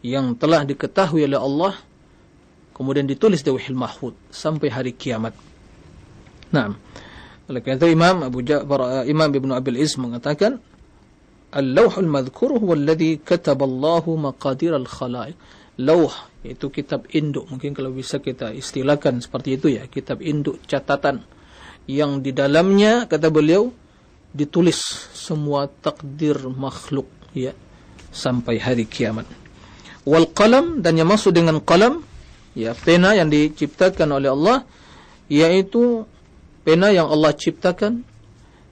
yang telah diketahui oleh Allah kemudian ditulis di Lauhil Mahfud sampai hari kiamat. Naam. Oleh karena itu Imam Abu Ja'far Imam Ibn Abil Iz mengatakan Al-lawhul madhkur huwa alladhi kataba Allahu maqadir al-khalaiq. Lawh itu kitab induk mungkin kalau bisa kita istilahkan seperti itu ya, kitab induk catatan yang di dalamnya kata beliau ditulis semua takdir makhluk ya sampai hari kiamat. Wal qalam dan yang maksud dengan qalam ya pena yang diciptakan oleh Allah yaitu pena yang Allah ciptakan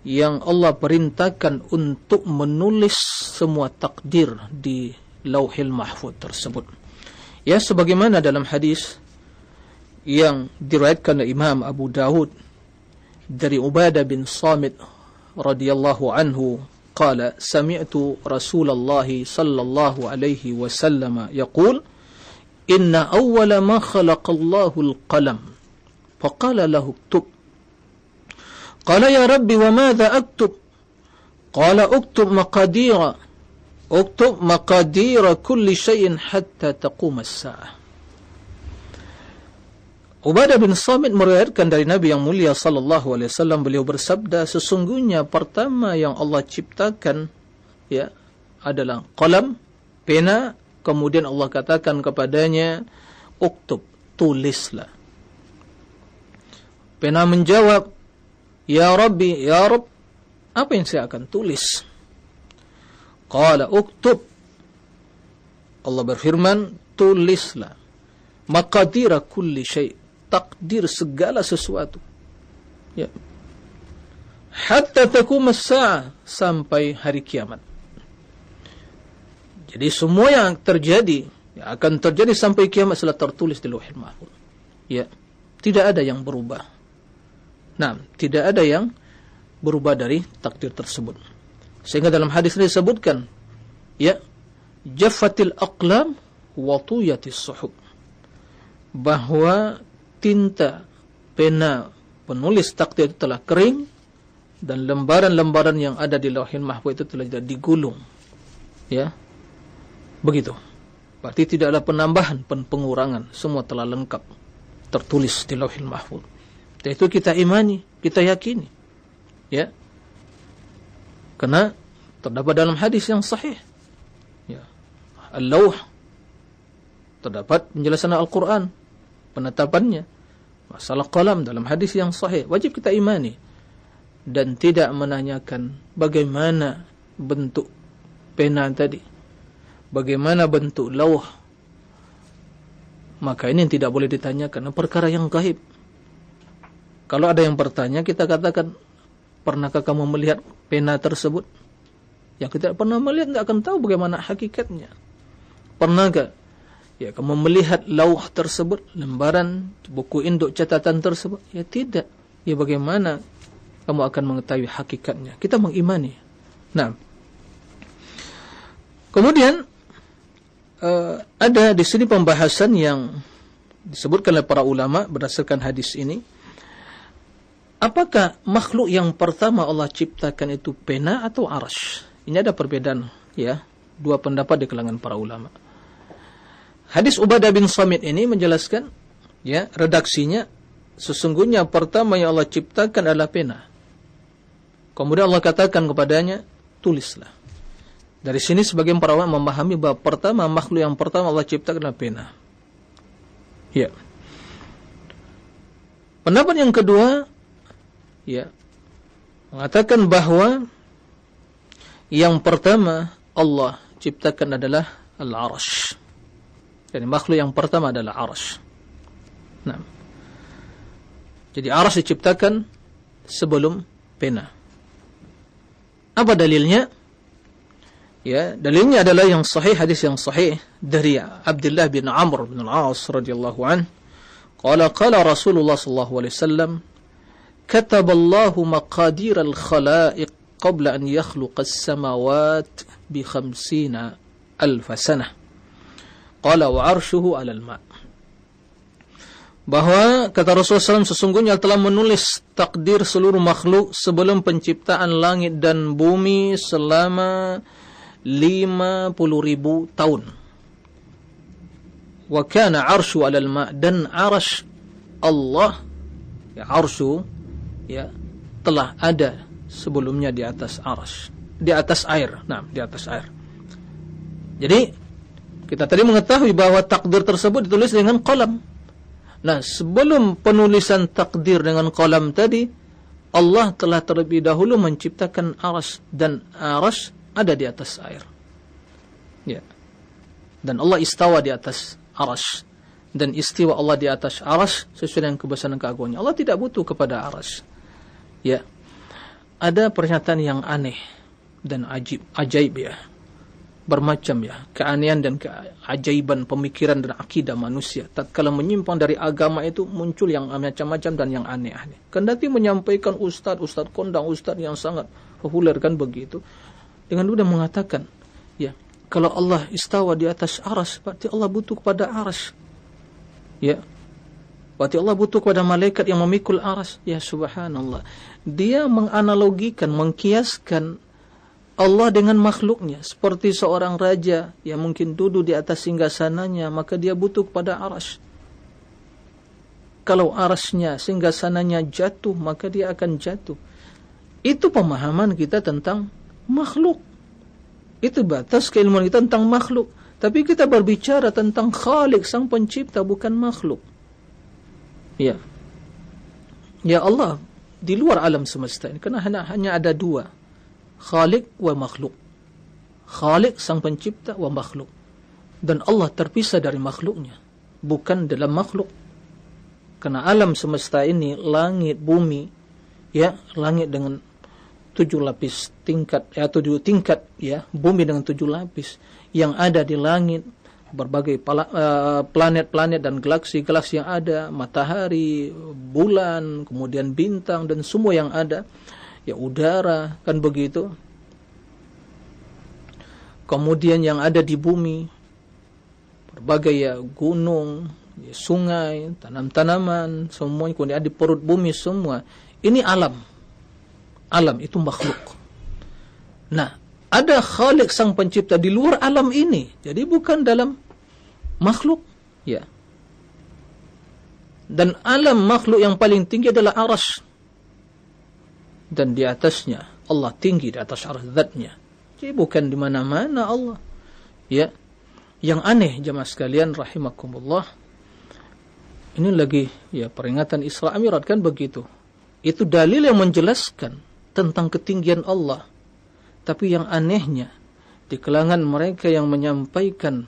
yang Allah perintahkan untuk menulis semua takdir di lauhil mahfud tersebut. Ya sebagaimana dalam hadis yang diriwayatkan oleh Imam Abu Dawud dari Ubadah bin Samit radhiyallahu anhu qala sami'tu Rasulullah sallallahu alaihi wasallam yaqul inna awwala ma khalaqallahu al-qalam faqala lahu tub qala ya rabbi wa madha aktub? Qala aktub maqadira. Uktub maqadira kulli syai'in hatta taqum as-sa'ah. Ubadah bin Samit meriwayatkan dari Nabi yang mulia sallallahu alaihi wasallam beliau bersabda sesungguhnya pertama yang Allah ciptakan ya adalah qalam pena kemudian Allah katakan kepadanya uktub tulislah. Pena menjawab ya Rabbi ya Rabb apa yang saya akan tulis? Qala uktub. Allah berfirman, tulislah. Maqadira kulli syai' takdir segala sesuatu. Ya. Hatta takum as-sa'ah sampai hari kiamat. Jadi semua yang terjadi ya, akan terjadi sampai kiamat setelah tertulis di Lauhul Mahfuz. Ya. Tidak ada yang berubah. Nah, tidak ada yang berubah dari takdir tersebut. Sehingga dalam hadis ini disebutkan, ya, jafatil aqlam wa tuyatis suhub. Bahwa tinta pena penulis takdir itu telah kering dan lembaran-lembaran yang ada di lauhin mahfuz itu telah digulung. Ya. Begitu. Berarti tidak ada penambahan, pengurangan, semua telah lengkap tertulis di lauhin mahfuz. Itu kita imani, kita yakini. Ya. Karena terdapat dalam hadis yang sahih. Ya. Al-Lawh terdapat penjelasan Al-Qur'an, penetapannya. Masalah qalam dalam hadis yang sahih, wajib kita imani dan tidak menanyakan bagaimana bentuk pena tadi. Bagaimana bentuk lawh? Maka ini tidak boleh ditanyakan perkara yang gaib. Kalau ada yang bertanya, kita katakan, pernahkah kamu melihat pena tersebut? Yang kita pernah melihat, tidak akan tahu bagaimana hakikatnya. Pernahkah ya, kamu melihat lauh tersebut, lembaran, buku induk catatan tersebut? Ya tidak. Ya bagaimana kamu akan mengetahui hakikatnya? Kita mengimani. Nah, kemudian, uh, ada di sini pembahasan yang disebutkan oleh para ulama berdasarkan hadis ini, Apakah makhluk yang pertama Allah ciptakan itu pena atau arash? Ini ada perbedaan, ya. Dua pendapat di kalangan para ulama. Hadis Ubadah bin Samit ini menjelaskan, ya, redaksinya sesungguhnya pertama yang Allah ciptakan adalah pena. Kemudian Allah katakan kepadanya, tulislah. Dari sini sebagian para ulama memahami bahawa pertama makhluk yang pertama Allah ciptakan adalah pena. Ya. Pendapat yang kedua, ya mengatakan bahawa yang pertama Allah ciptakan adalah al-arash. Jadi makhluk yang pertama adalah arash. Nah. Jadi arash diciptakan sebelum pena. Apa dalilnya? Ya, dalilnya adalah yang sahih hadis yang sahih dari Abdullah bin Amr bin Al-As radhiyallahu an. Qala qala Rasulullah sallallahu alaihi wasallam كتب الله مقادير الخلائق قبل أن يخلق السماوات بخمسين ألف سنة قال وعرشه على الماء Bahwa kata Rasulullah SAW sesungguhnya telah menulis takdir seluruh makhluk sebelum penciptaan langit dan bumi selama 50 ribu tahun. Wa kana arshu alal ma' dan arsh Allah, ya arshu ya telah ada sebelumnya di atas arsy di atas air. Nah di atas air. Jadi kita tadi mengetahui bahwa takdir tersebut ditulis dengan kolam nah sebelum penulisan takdir dengan kolam tadi Allah telah terlebih dahulu menciptakan arsy dan arsy ada di atas air. Ya. Dan Allah istawa di atas arsy dan istiwa Allah di atas arsy sesuai dengan kebesaran keagungannya. Allah tidak butuh kepada arsy ya. Ada pernyataan yang aneh dan ajib ajaib ya. Bermacam ya. Keanehan dan keajaiban pemikiran dan akidah manusia. Tatkala menyimpang dari agama itu muncul yang macam-macam dan yang aneh-aneh. Kendati menyampaikan ustaz ustaz kondang ustaz yang sangat populer kan begitu dengan mudah mengatakan ya kalau Allah istawa di atas aras berarti Allah butuh kepada aras. Ya Berarti Allah butuh kepada malaikat yang memikul aras. Ya subhanallah. Dia menganalogikan, mengkiaskan Allah dengan makhluknya. Seperti seorang raja yang mungkin duduk di atas singgasananya, maka dia butuh kepada aras. Kalau arasnya, singgasananya jatuh, maka dia akan jatuh. Itu pemahaman kita tentang makhluk. Itu batas keilmuan kita tentang makhluk. Tapi kita berbicara tentang khalik, sang pencipta, bukan makhluk. Ya. Ya Allah di luar alam semesta ini kerana hanya, hanya ada dua. Khalik wa makhluk. Khalik sang pencipta wa makhluk. Dan Allah terpisah dari makhluknya. Bukan dalam makhluk. Kerana alam semesta ini, langit, bumi, ya, langit dengan tujuh lapis tingkat, ya, tujuh tingkat, ya, bumi dengan tujuh lapis. Yang ada di langit, berbagai eh, planet-planet dan galaksi-galaksi yang ada, matahari, bulan, kemudian bintang dan semua yang ada, ya udara, kan begitu. Kemudian yang ada di bumi, berbagai ya gunung, ya sungai, tanam-tanaman, semuanya kemudian ada di perut bumi semua. Ini alam. Alam itu makhluk. Nah, ada khalik sang pencipta di luar alam ini. Jadi bukan dalam makhluk. Ya. Dan alam makhluk yang paling tinggi adalah aras. Dan di atasnya Allah tinggi di atas aras zatnya. Jadi bukan di mana-mana Allah. Ya. Yang aneh jemaah sekalian rahimakumullah. Ini lagi ya peringatan Isra Mi'raj kan begitu. Itu dalil yang menjelaskan tentang ketinggian Allah tapi yang anehnya di kalangan mereka yang menyampaikan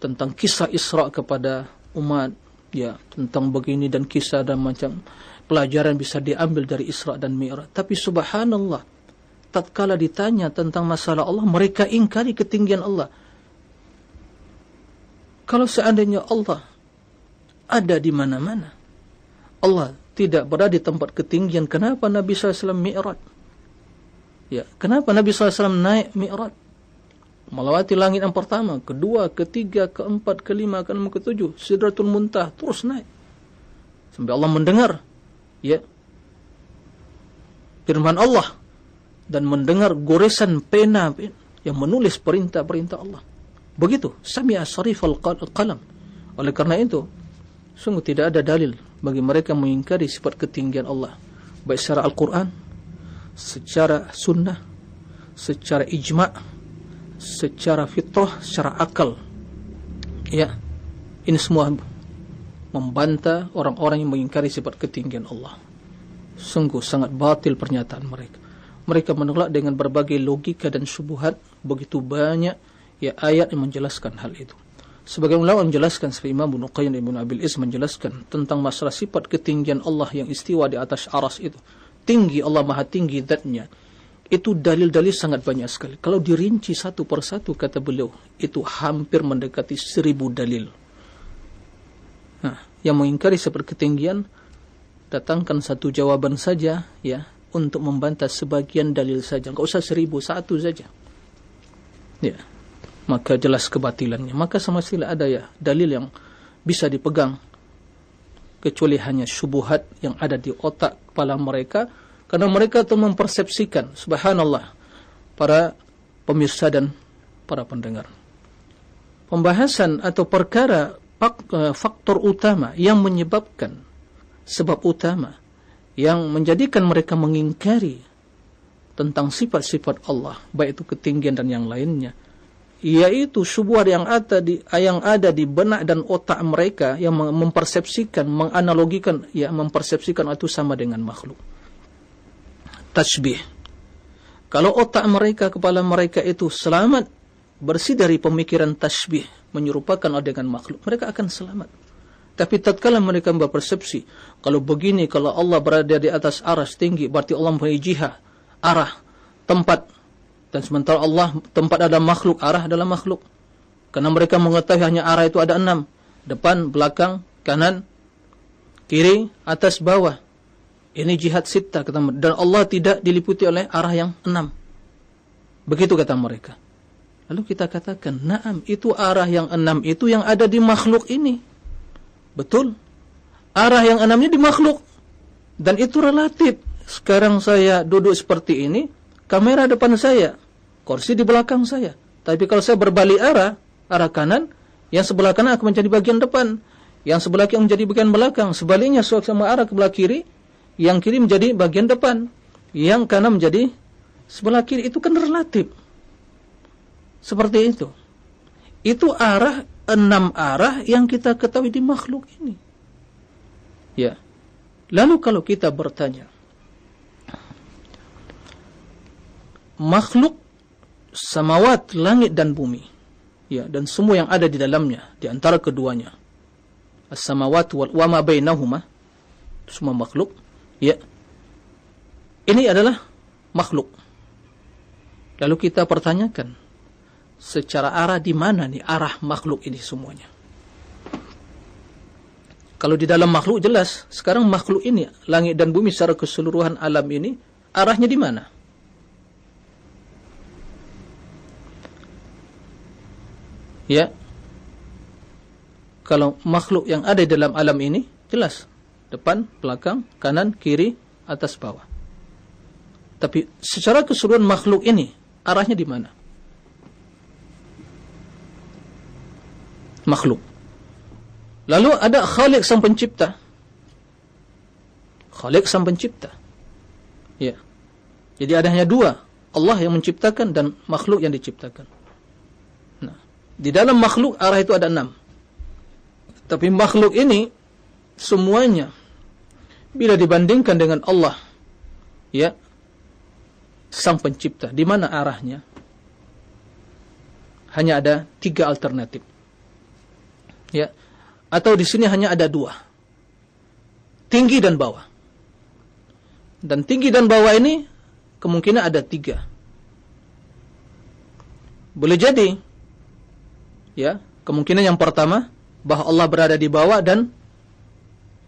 tentang kisah Isra kepada umat ya tentang begini dan kisah dan macam pelajaran bisa diambil dari Isra dan Mi'raj. Tapi subhanallah tatkala ditanya tentang masalah Allah mereka ingkari ketinggian Allah. Kalau seandainya Allah ada di mana-mana Allah tidak berada di tempat ketinggian kenapa Nabi SAW Mi'raj Ya, kenapa Nabi SAW naik Mi'raj? Melawati langit yang pertama, kedua, ketiga, keempat, kelima, keenam, ketujuh, Sidratul Muntah terus naik. Sampai Allah mendengar ya firman Allah dan mendengar goresan pena yang menulis perintah-perintah Allah. Begitu, sami'a sarif al-qalam. Oleh karena itu, sungguh tidak ada dalil bagi mereka mengingkari sifat ketinggian Allah. Baik secara Al-Quran, secara sunnah, secara ijma', secara fitrah, secara akal. Ya, ini semua membantah orang-orang yang mengingkari sifat ketinggian Allah. Sungguh sangat batil pernyataan mereka. Mereka menolak dengan berbagai logika dan syubhat begitu banyak ya ayat yang menjelaskan hal itu. Sebagai ulama menjelaskan seperti Imam Ibn Qayyim Ibn Abil Is menjelaskan tentang masalah sifat ketinggian Allah yang istiwa di atas aras itu tinggi Allah maha tinggi zatnya itu dalil-dalil sangat banyak sekali. Kalau dirinci satu persatu kata beliau, itu hampir mendekati seribu dalil. Nah, yang mengingkari seperti ketinggian, datangkan satu jawaban saja, ya, untuk membantah sebagian dalil saja. Enggak usah seribu, satu saja. Ya, maka jelas kebatilannya. Maka semestinya ada ya dalil yang bisa dipegang kecuali hanya syubhat yang ada di otak kepala mereka karena mereka itu mempersepsikan subhanallah para pemirsa dan para pendengar. Pembahasan atau perkara eh, faktor utama yang menyebabkan sebab utama yang menjadikan mereka mengingkari tentang sifat-sifat Allah baik itu ketinggian dan yang lainnya yaitu sebuah yang ada di yang ada di benak dan otak mereka yang mempersepsikan menganalogikan ya mempersepsikan itu sama dengan makhluk. Tasbih kalau otak mereka kepala mereka itu selamat bersih dari pemikiran tasbih menyerupakan dengan makhluk mereka akan selamat. Tapi tatkala mereka berpersepsi kalau begini kalau Allah berada di atas aras tinggi berarti Allah mempunyai jihad arah tempat dan sementara Allah tempat ada makhluk, arah adalah makhluk. Karena mereka mengetahui hanya arah itu ada enam. Depan, belakang, kanan, kiri, atas, bawah. Ini jihad sita. Kata mereka. Dan Allah tidak diliputi oleh arah yang enam. Begitu kata mereka. Lalu kita katakan, naam, itu arah yang enam itu yang ada di makhluk ini. Betul. Arah yang enamnya di makhluk. Dan itu relatif. Sekarang saya duduk seperti ini, kamera depan saya, kursi di belakang saya. Tapi kalau saya berbalik arah, arah kanan, yang sebelah kanan akan menjadi bagian depan. Yang sebelah kiri menjadi bagian belakang. Sebaliknya, sama arah ke belah kiri, yang kiri menjadi bagian depan. Yang kanan menjadi sebelah kiri. Itu kan relatif. Seperti itu. Itu arah, enam arah yang kita ketahui di makhluk ini. Ya. Lalu kalau kita bertanya, makhluk samawat, langit dan bumi. Ya, dan semua yang ada di dalamnya, di antara keduanya. As-samawat wal wa ma bainahuma. Semua makhluk, ya. Ini adalah makhluk. Lalu kita pertanyakan, secara arah di mana nih arah makhluk ini semuanya? Kalau di dalam makhluk jelas, sekarang makhluk ini, langit dan bumi secara keseluruhan alam ini, arahnya di mana? Ya kalau makhluk yang ada dalam alam ini jelas depan, belakang, kanan, kiri, atas, bawah. Tapi secara keseluruhan makhluk ini arahnya di mana? Makhluk. Lalu ada Khalik sang pencipta. Khalik sang pencipta. Ya. Jadi ada hanya dua, Allah yang menciptakan dan makhluk yang diciptakan. Di dalam makhluk arah itu ada enam. Tapi makhluk ini semuanya bila dibandingkan dengan Allah, ya, sang pencipta, di mana arahnya? Hanya ada tiga alternatif. Ya, atau di sini hanya ada dua. Tinggi dan bawah. Dan tinggi dan bawah ini kemungkinan ada tiga. Boleh jadi ya kemungkinan yang pertama bahwa Allah berada di bawah dan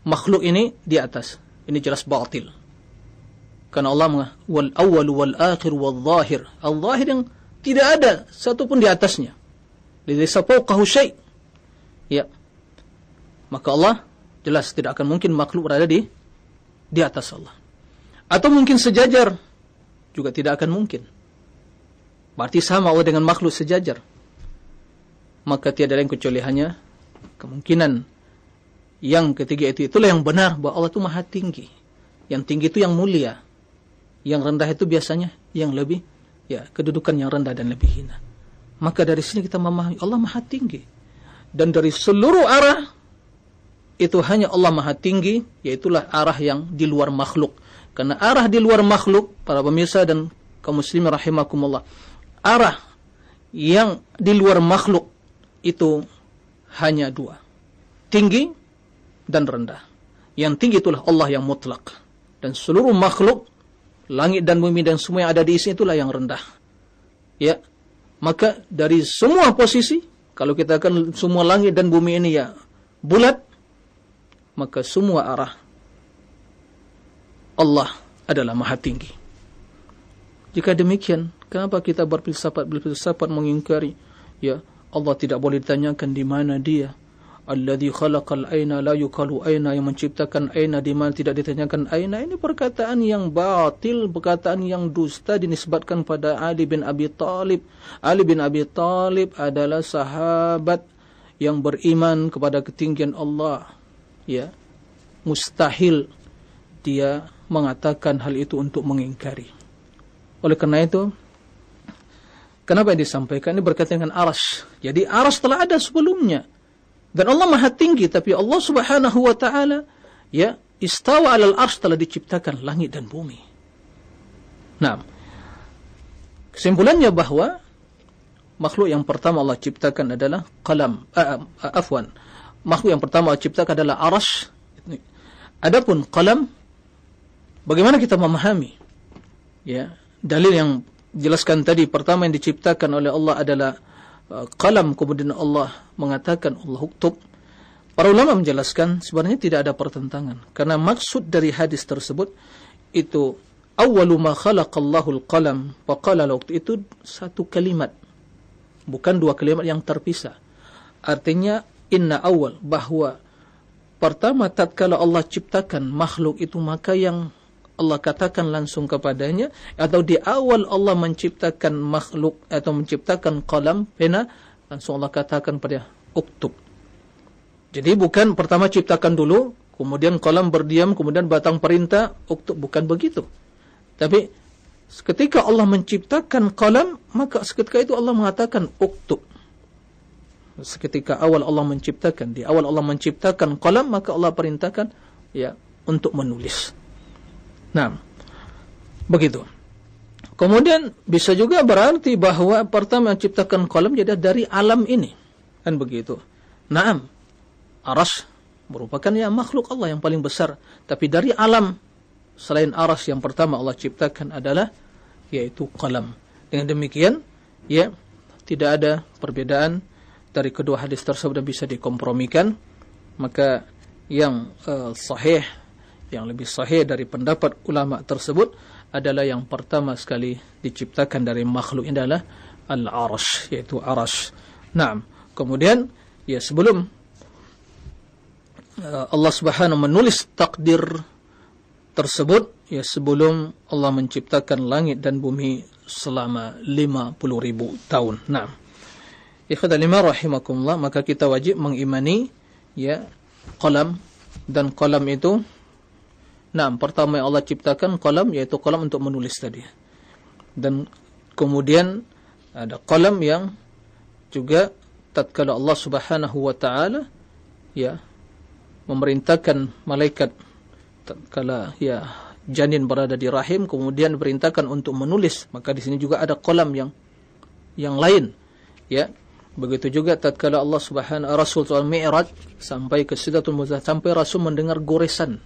makhluk ini di atas. Ini jelas batil. Karena Allah wal awwal wal akhir wal zahir. Al zahir yang tidak ada satu pun di atasnya. Laysa fawqahu syai. Ya. Maka Allah jelas tidak akan mungkin makhluk berada di di atas Allah. Atau mungkin sejajar juga tidak akan mungkin. Berarti sama Allah dengan makhluk sejajar maka tiada lain kecuali hanya kemungkinan. Yang ketiga itu itulah yang benar bahwa Allah itu maha tinggi. Yang tinggi itu yang mulia. Yang rendah itu biasanya yang lebih ya kedudukan yang rendah dan lebih hina. Maka dari sini kita memahami Allah maha tinggi. Dan dari seluruh arah itu hanya Allah maha tinggi yaitulah arah yang di luar makhluk. Karena arah di luar makhluk para pemirsa dan kaum muslimin rahimakumullah arah yang di luar makhluk itu hanya dua. Tinggi dan rendah. Yang tinggi itulah Allah yang mutlak. Dan seluruh makhluk langit dan bumi dan semua yang ada di sini itulah yang rendah. Ya. Maka dari semua posisi, kalau kita akan semua langit dan bumi ini ya bulat, maka semua arah Allah adalah maha tinggi. Jika demikian, kenapa kita berfilsafat-berfilsafat mengingkari ya Allah tidak boleh ditanyakan di mana dia? Alladhi khalaqal aina la yukalu aina yang menciptakan aina di mana tidak ditanyakan aina. Ini perkataan yang batil perkataan yang dusta dinisbatkan pada Ali bin Abi Talib. Ali bin Abi Talib adalah sahabat yang beriman kepada ketinggian Allah. Ya. Mustahil dia mengatakan hal itu untuk mengingkari. Oleh kerana itu kenapa yang disampaikan ini berkaitan dengan aras jadi aras telah ada sebelumnya dan Allah maha tinggi, tapi Allah subhanahu wa ta'ala, ya, istawa alal ars telah diciptakan langit dan bumi. Nah, kesimpulannya bahawa, makhluk yang pertama Allah ciptakan adalah qalam, uh, uh, afwan, makhluk yang pertama Allah ciptakan adalah aras. Adapun qalam, bagaimana kita memahami? Ya, dalil yang jelaskan tadi, pertama yang diciptakan oleh Allah adalah qalam kemudian Allah mengatakan Allah uktub para ulama menjelaskan sebenarnya tidak ada pertentangan. Karena maksud dari hadis tersebut itu awwalu ma khalaqallahu al-qalam wa qala itu satu kalimat. Bukan dua kalimat yang terpisah. Artinya inna awal bahwa pertama tatkala Allah ciptakan makhluk itu maka yang Allah katakan langsung kepadanya atau di awal Allah menciptakan makhluk atau menciptakan kalam pena langsung Allah katakan pada uktub. Jadi bukan pertama ciptakan dulu kemudian kalam berdiam kemudian batang perintah uktub bukan begitu. Tapi ketika Allah menciptakan kalam maka seketika itu Allah mengatakan uktub. Seketika awal Allah menciptakan di awal Allah menciptakan kalam maka Allah perintahkan ya untuk menulis. Nah, begitu. Kemudian bisa juga berarti bahawa pertama menciptakan kolam jadi dari alam ini. Kan begitu. Naam. Aras merupakan ya makhluk Allah yang paling besar. Tapi dari alam selain aras yang pertama Allah ciptakan adalah yaitu kolam. Dengan demikian, ya tidak ada perbedaan dari kedua hadis tersebut yang bisa dikompromikan. Maka yang uh, sahih yang lebih sahih dari pendapat ulama tersebut adalah yang pertama sekali diciptakan dari makhluk ini adalah al-arash yaitu arash. Naam. Kemudian ya sebelum uh, Allah Subhanahu menulis takdir tersebut ya sebelum Allah menciptakan langit dan bumi selama 50 ribu tahun. Naam. Ikhwan lima rahimakumullah maka kita wajib mengimani ya qalam dan qalam itu Nah, pertama yang Allah ciptakan kolam yaitu kolam untuk menulis tadi. Dan kemudian ada kolam yang juga tatkala Allah Subhanahu wa taala ya memerintahkan malaikat tatkala ya janin berada di rahim kemudian perintahkan untuk menulis maka di sini juga ada kolam yang yang lain ya begitu juga tatkala Allah Subhanahu Rasul Mi'raj sampai ke Sidratul Muntaha sampai Rasul mendengar goresan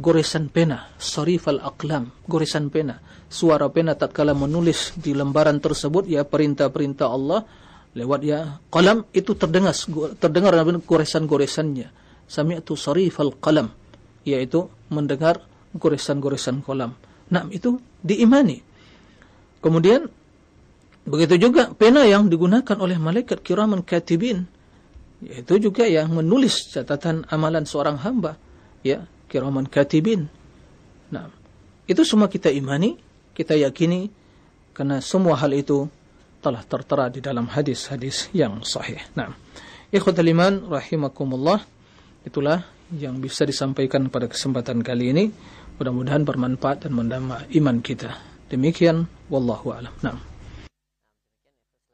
goresan pena, sarif al-aqlam, goresan pena. Suara pena tatkala menulis di lembaran tersebut ya perintah-perintah Allah lewat ya qalam itu terdengar terdengar goresan-goresannya. Sami'tu sarif al-qalam yaitu mendengar goresan-goresan qalam. Nah, itu diimani. Kemudian begitu juga pena yang digunakan oleh malaikat kiraman katibin yaitu juga yang menulis catatan amalan seorang hamba ya kiraman katibin. Nah, itu semua kita imani, kita yakini, karena semua hal itu telah tertera di dalam hadis-hadis yang sahih. Nah, ikhwatul iman rahimakumullah, itulah yang bisa disampaikan pada kesempatan kali ini. Mudah-mudahan bermanfaat dan menambah iman kita. Demikian, wallahu a'lam. Nah.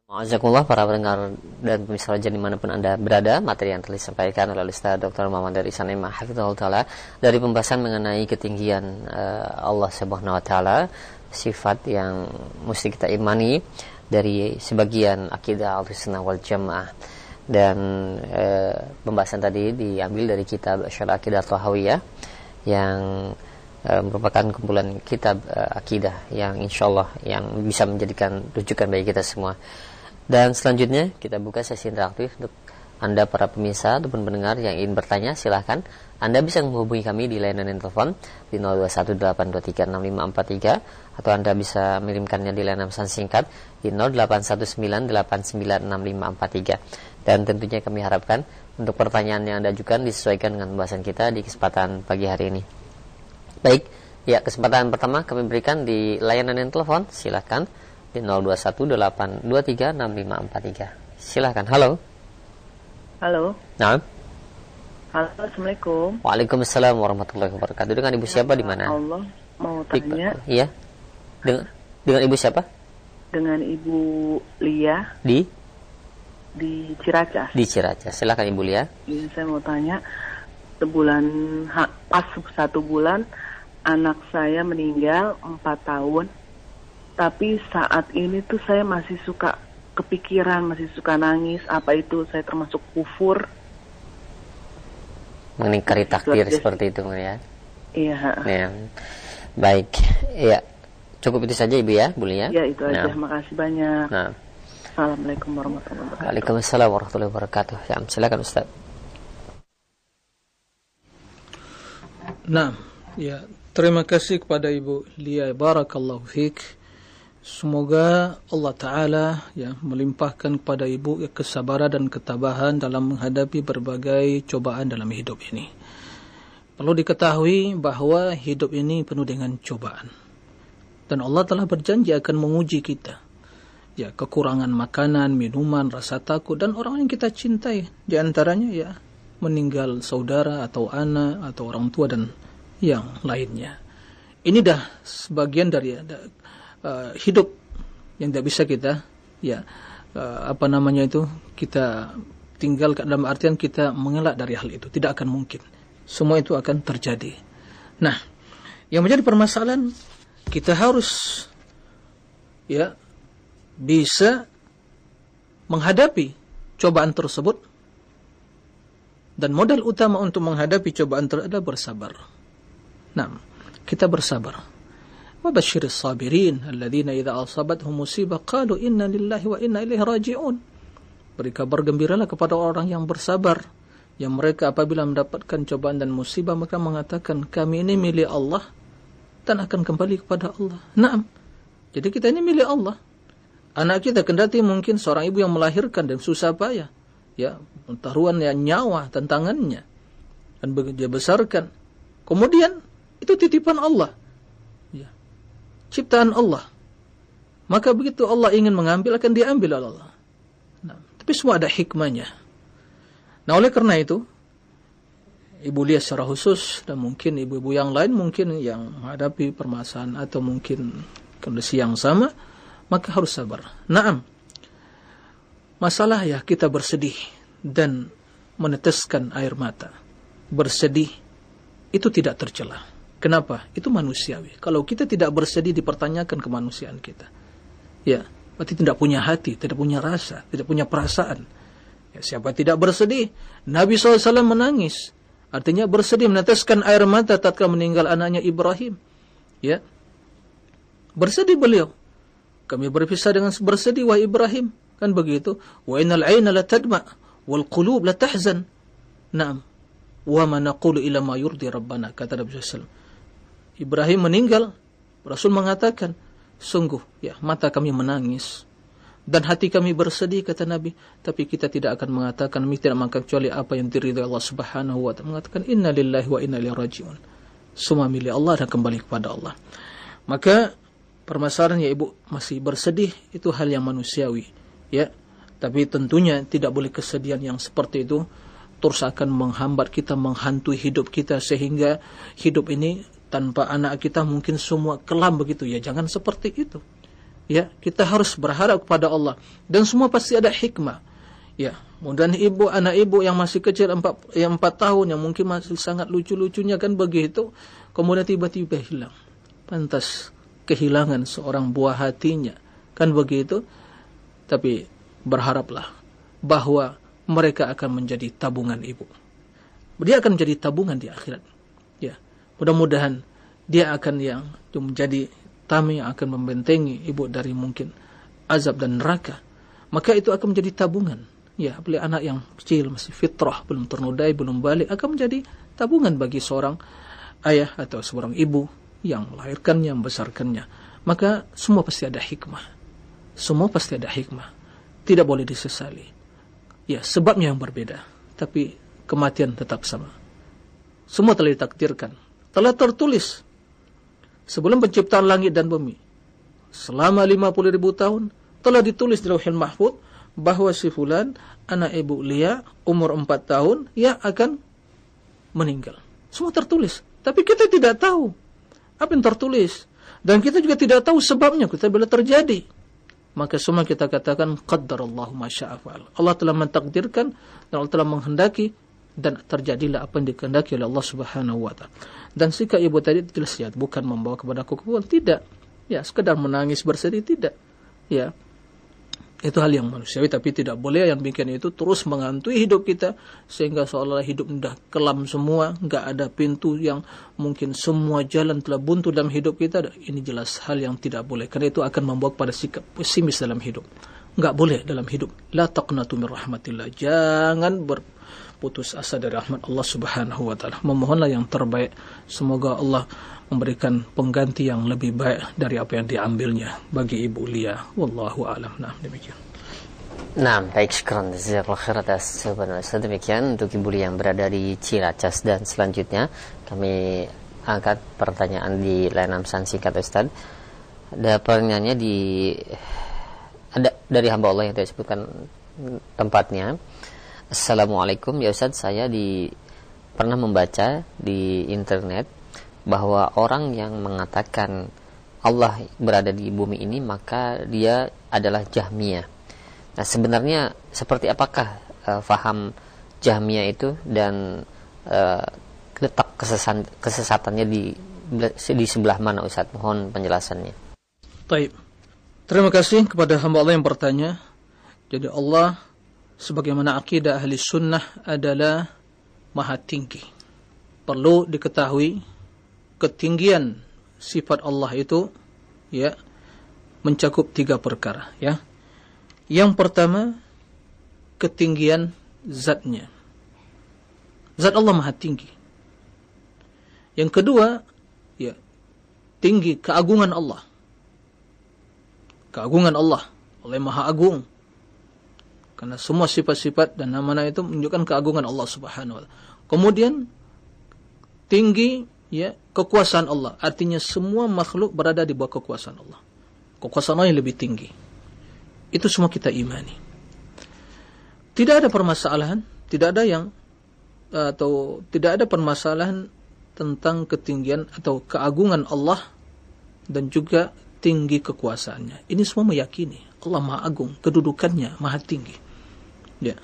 Azakumullah para pendengar dan pemirsa raja di mana pun anda berada materi yang telah disampaikan oleh Ustaz Dr. Muhammad dari Sanema Hafizullah Ta'ala dari pembahasan mengenai ketinggian uh, Allah Subhanahu Wa Ta'ala sifat yang mesti kita imani dari sebagian akidah al-sunnah wal jamaah dan uh, pembahasan tadi diambil dari kitab Syarah Akidah Tahawiyah yang uh, merupakan kumpulan kitab uh, akidah yang insyaallah yang bisa menjadikan rujukan bagi kita semua. Dan selanjutnya kita buka sesi interaktif untuk anda para pemirsa ataupun pendengar yang ingin bertanya silahkan. Anda bisa menghubungi kami di layanan telepon di 0218236543 atau Anda bisa mengirimkannya di layanan pesan singkat di 0819896543 dan tentunya kami harapkan untuk pertanyaan yang Anda ajukan disesuaikan dengan pembahasan kita di kesempatan pagi hari ini. Baik, ya kesempatan pertama kami berikan di layanan telepon silahkan di 0218236543. Silahkan, halo. Halo. Nah. Halo, Assalamualaikum. Waalaikumsalam warahmatullahi wabarakatuh. Dengan Ibu siapa di mana? Allah mau tanya. Iya. Dengan dengan Ibu siapa? Dengan Ibu Lia. Di? Di Ciracas. Di Ciracas. Silakan Ibu Lia. Iya, saya mau tanya. Sebulan pas satu bulan anak saya meninggal empat tahun. Tapi saat ini tuh saya masih suka kepikiran, masih suka nangis, apa itu saya termasuk kufur? Mengingkari takdir seperti itu ya? Iya. Ya. Baik, ya cukup itu saja ibu ya, boleh ya? Ya itu aja, nah. makasih banyak. Nah. Assalamualaikum warahmatullahi wabarakatuh. Waalaikumsalam warahmatullahi wabarakatuh. Ya, silakan Ustaz. Nah, ya terima kasih kepada Ibu Lia Barakallahu Fik. Semoga Allah Ta'ala ya, melimpahkan kepada ibu ya, kesabaran dan ketabahan dalam menghadapi berbagai cobaan dalam hidup ini. Perlu diketahui bahawa hidup ini penuh dengan cobaan. Dan Allah telah berjanji akan menguji kita. Ya, kekurangan makanan, minuman, rasa takut dan orang yang kita cintai. Di antaranya ya, meninggal saudara atau anak atau orang tua dan yang lainnya. Ini dah sebagian dari uh, hidup yang tidak bisa kita ya uh, apa namanya itu kita tinggal dalam artian kita mengelak dari hal itu tidak akan mungkin semua itu akan terjadi nah yang menjadi permasalahan kita harus ya bisa menghadapi cobaan tersebut dan modal utama untuk menghadapi cobaan tersebut adalah bersabar. Nah, kita bersabar. وبشر الصابرين الذين إذا أصابتهم مصيبة قالوا إنا لله وإنا إليه راجعون Beri kabar gembiralah kepada orang yang bersabar yang mereka apabila mendapatkan cobaan dan musibah mereka mengatakan kami ini milik Allah dan akan kembali kepada Allah. Naam. Jadi kita ini milik Allah. Anak kita kendati mungkin seorang ibu yang melahirkan dan susah payah. Ya, taruhan yang nyawa tantangannya dan dia besarkan. Kemudian itu titipan Allah ciptaan Allah. Maka begitu Allah ingin mengambil akan diambil oleh Allah. Nah, tapi semua ada hikmahnya. Nah, oleh karena itu ibu lihat secara khusus dan mungkin ibu-ibu yang lain mungkin yang menghadapi permasalahan atau mungkin kondisi yang sama, maka harus sabar. Naam. Masalah ya kita bersedih dan meneteskan air mata. Bersedih itu tidak tercelah. Kenapa? Itu manusiawi. Kalau kita tidak bersedih dipertanyakan kemanusiaan kita. Ya, berarti tidak punya hati, tidak punya rasa, tidak punya perasaan. Ya, siapa tidak bersedih? Nabi SAW menangis. Artinya bersedih meneteskan air mata tatkala meninggal anaknya Ibrahim. Ya. Bersedih beliau. Kami berpisah dengan bersedih wahai Ibrahim. Kan begitu. Wa innal 'aina la tadma wal qulub la tahzan. Naam. Wa ma naqulu ila ma yurdi rabbana kata Nabi sallallahu Ibrahim meninggal, Rasul mengatakan, sungguh ya mata kami menangis dan hati kami bersedih kata Nabi, tapi kita tidak akan mengatakan kami tidak makan kecuali apa yang diridhai Allah Subhanahu wa taala mengatakan inna lillahi wa inna ilaihi rajiun. Semua milik Allah dan kembali kepada Allah. Maka permasalahan ya ibu masih bersedih itu hal yang manusiawi ya. Tapi tentunya tidak boleh kesedihan yang seperti itu terus akan menghambat kita menghantui hidup kita sehingga hidup ini tanpa anak kita mungkin semua kelam begitu. Ya jangan seperti itu. Ya kita harus berharap kepada Allah. Dan semua pasti ada hikmah. Ya mudah ibu anak ibu yang masih kecil empat yang empat tahun yang mungkin masih sangat lucu-lucunya kan begitu kemudian tiba-tiba hilang. Pantas kehilangan seorang buah hatinya. Kan begitu? Tapi berharaplah bahwa mereka akan menjadi tabungan ibu. Dia akan menjadi tabungan di akhirat Mudah-mudahan dia akan yang menjadi tameng yang akan membentengi ibu dari mungkin azab dan neraka. Maka itu akan menjadi tabungan. Ya apalagi anak yang kecil masih fitrah belum ternodai belum balik akan menjadi tabungan bagi seorang ayah atau seorang ibu yang melahirkannya membesarkannya. Maka semua pasti ada hikmah. Semua pasti ada hikmah. Tidak boleh disesali. Ya sebabnya yang berbeda. Tapi kematian tetap sama. Semua telah ditakdirkan telah tertulis sebelum penciptaan langit dan bumi. Selama 50 ribu tahun telah ditulis di lauhil mahfud bahawa si fulan anak ibu Lia umur 4 tahun ia akan meninggal. Semua tertulis. Tapi kita tidak tahu apa yang tertulis. Dan kita juga tidak tahu sebabnya kita bila terjadi. Maka semua kita katakan qaddarallahu masya'afal Allah telah mentakdirkan dan Allah telah menghendaki dan terjadilah apa yang dikehendaki oleh Allah Subhanahu wa. Dan sikap ibu tadi jelas ya, bukan membawa kepada kekufuran, tidak. Ya, sekedar menangis bersedih tidak. Ya. Itu hal yang manusiawi tapi tidak boleh yang bikin itu terus mengantui hidup kita sehingga seolah-olah hidup sudah kelam semua, enggak ada pintu yang mungkin semua jalan telah buntu dalam hidup kita. Ini jelas hal yang tidak boleh karena itu akan membawa pada sikap pesimis dalam hidup. Enggak boleh dalam hidup. La taqnatu min rahmatillah. Jangan ber putus asa dari rahmat Allah Subhanahu wa taala. Memohonlah yang terbaik. Semoga Allah memberikan pengganti yang lebih baik dari apa yang diambilnya bagi Ibu Lia. Wallahu a'lam. Nah, demikian. Nah, baik syukran jazakallahu khair atas jawaban. Demikian untuk Ibu Lia yang berada di Ciracas dan selanjutnya kami angkat pertanyaan di layanan pesan singkat Ustaz. Ada pertanyaannya di ada dari hamba Allah yang tidak sebutkan tempatnya. Assalamualaikum ya Ustaz saya di pernah membaca di internet bahwa orang yang mengatakan Allah berada di bumi ini maka dia adalah Jahmiyah. Nah sebenarnya seperti apakah uh, faham Jahmiyah itu dan uh, letak kesesatan, kesesatannya di di sebelah mana Ustaz? Mohon penjelasannya. Baik. Terima kasih kepada hamba Allah yang bertanya. Jadi Allah sebagaimana akidah ahli sunnah adalah maha tinggi. Perlu diketahui ketinggian sifat Allah itu ya mencakup tiga perkara ya. Yang pertama ketinggian zatnya. Zat Allah maha tinggi. Yang kedua ya tinggi keagungan Allah. Keagungan Allah oleh maha agung karena semua sifat-sifat dan nama-nama itu menunjukkan keagungan Allah Subhanahu wa taala. Kemudian tinggi ya kekuasaan Allah. Artinya semua makhluk berada di bawah kekuasaan Allah. Kekuasaan Allah yang lebih tinggi. Itu semua kita imani. Tidak ada permasalahan, tidak ada yang atau tidak ada permasalahan tentang ketinggian atau keagungan Allah dan juga tinggi kekuasaannya. Ini semua meyakini Allah Maha Agung, kedudukannya Maha Tinggi. Ya.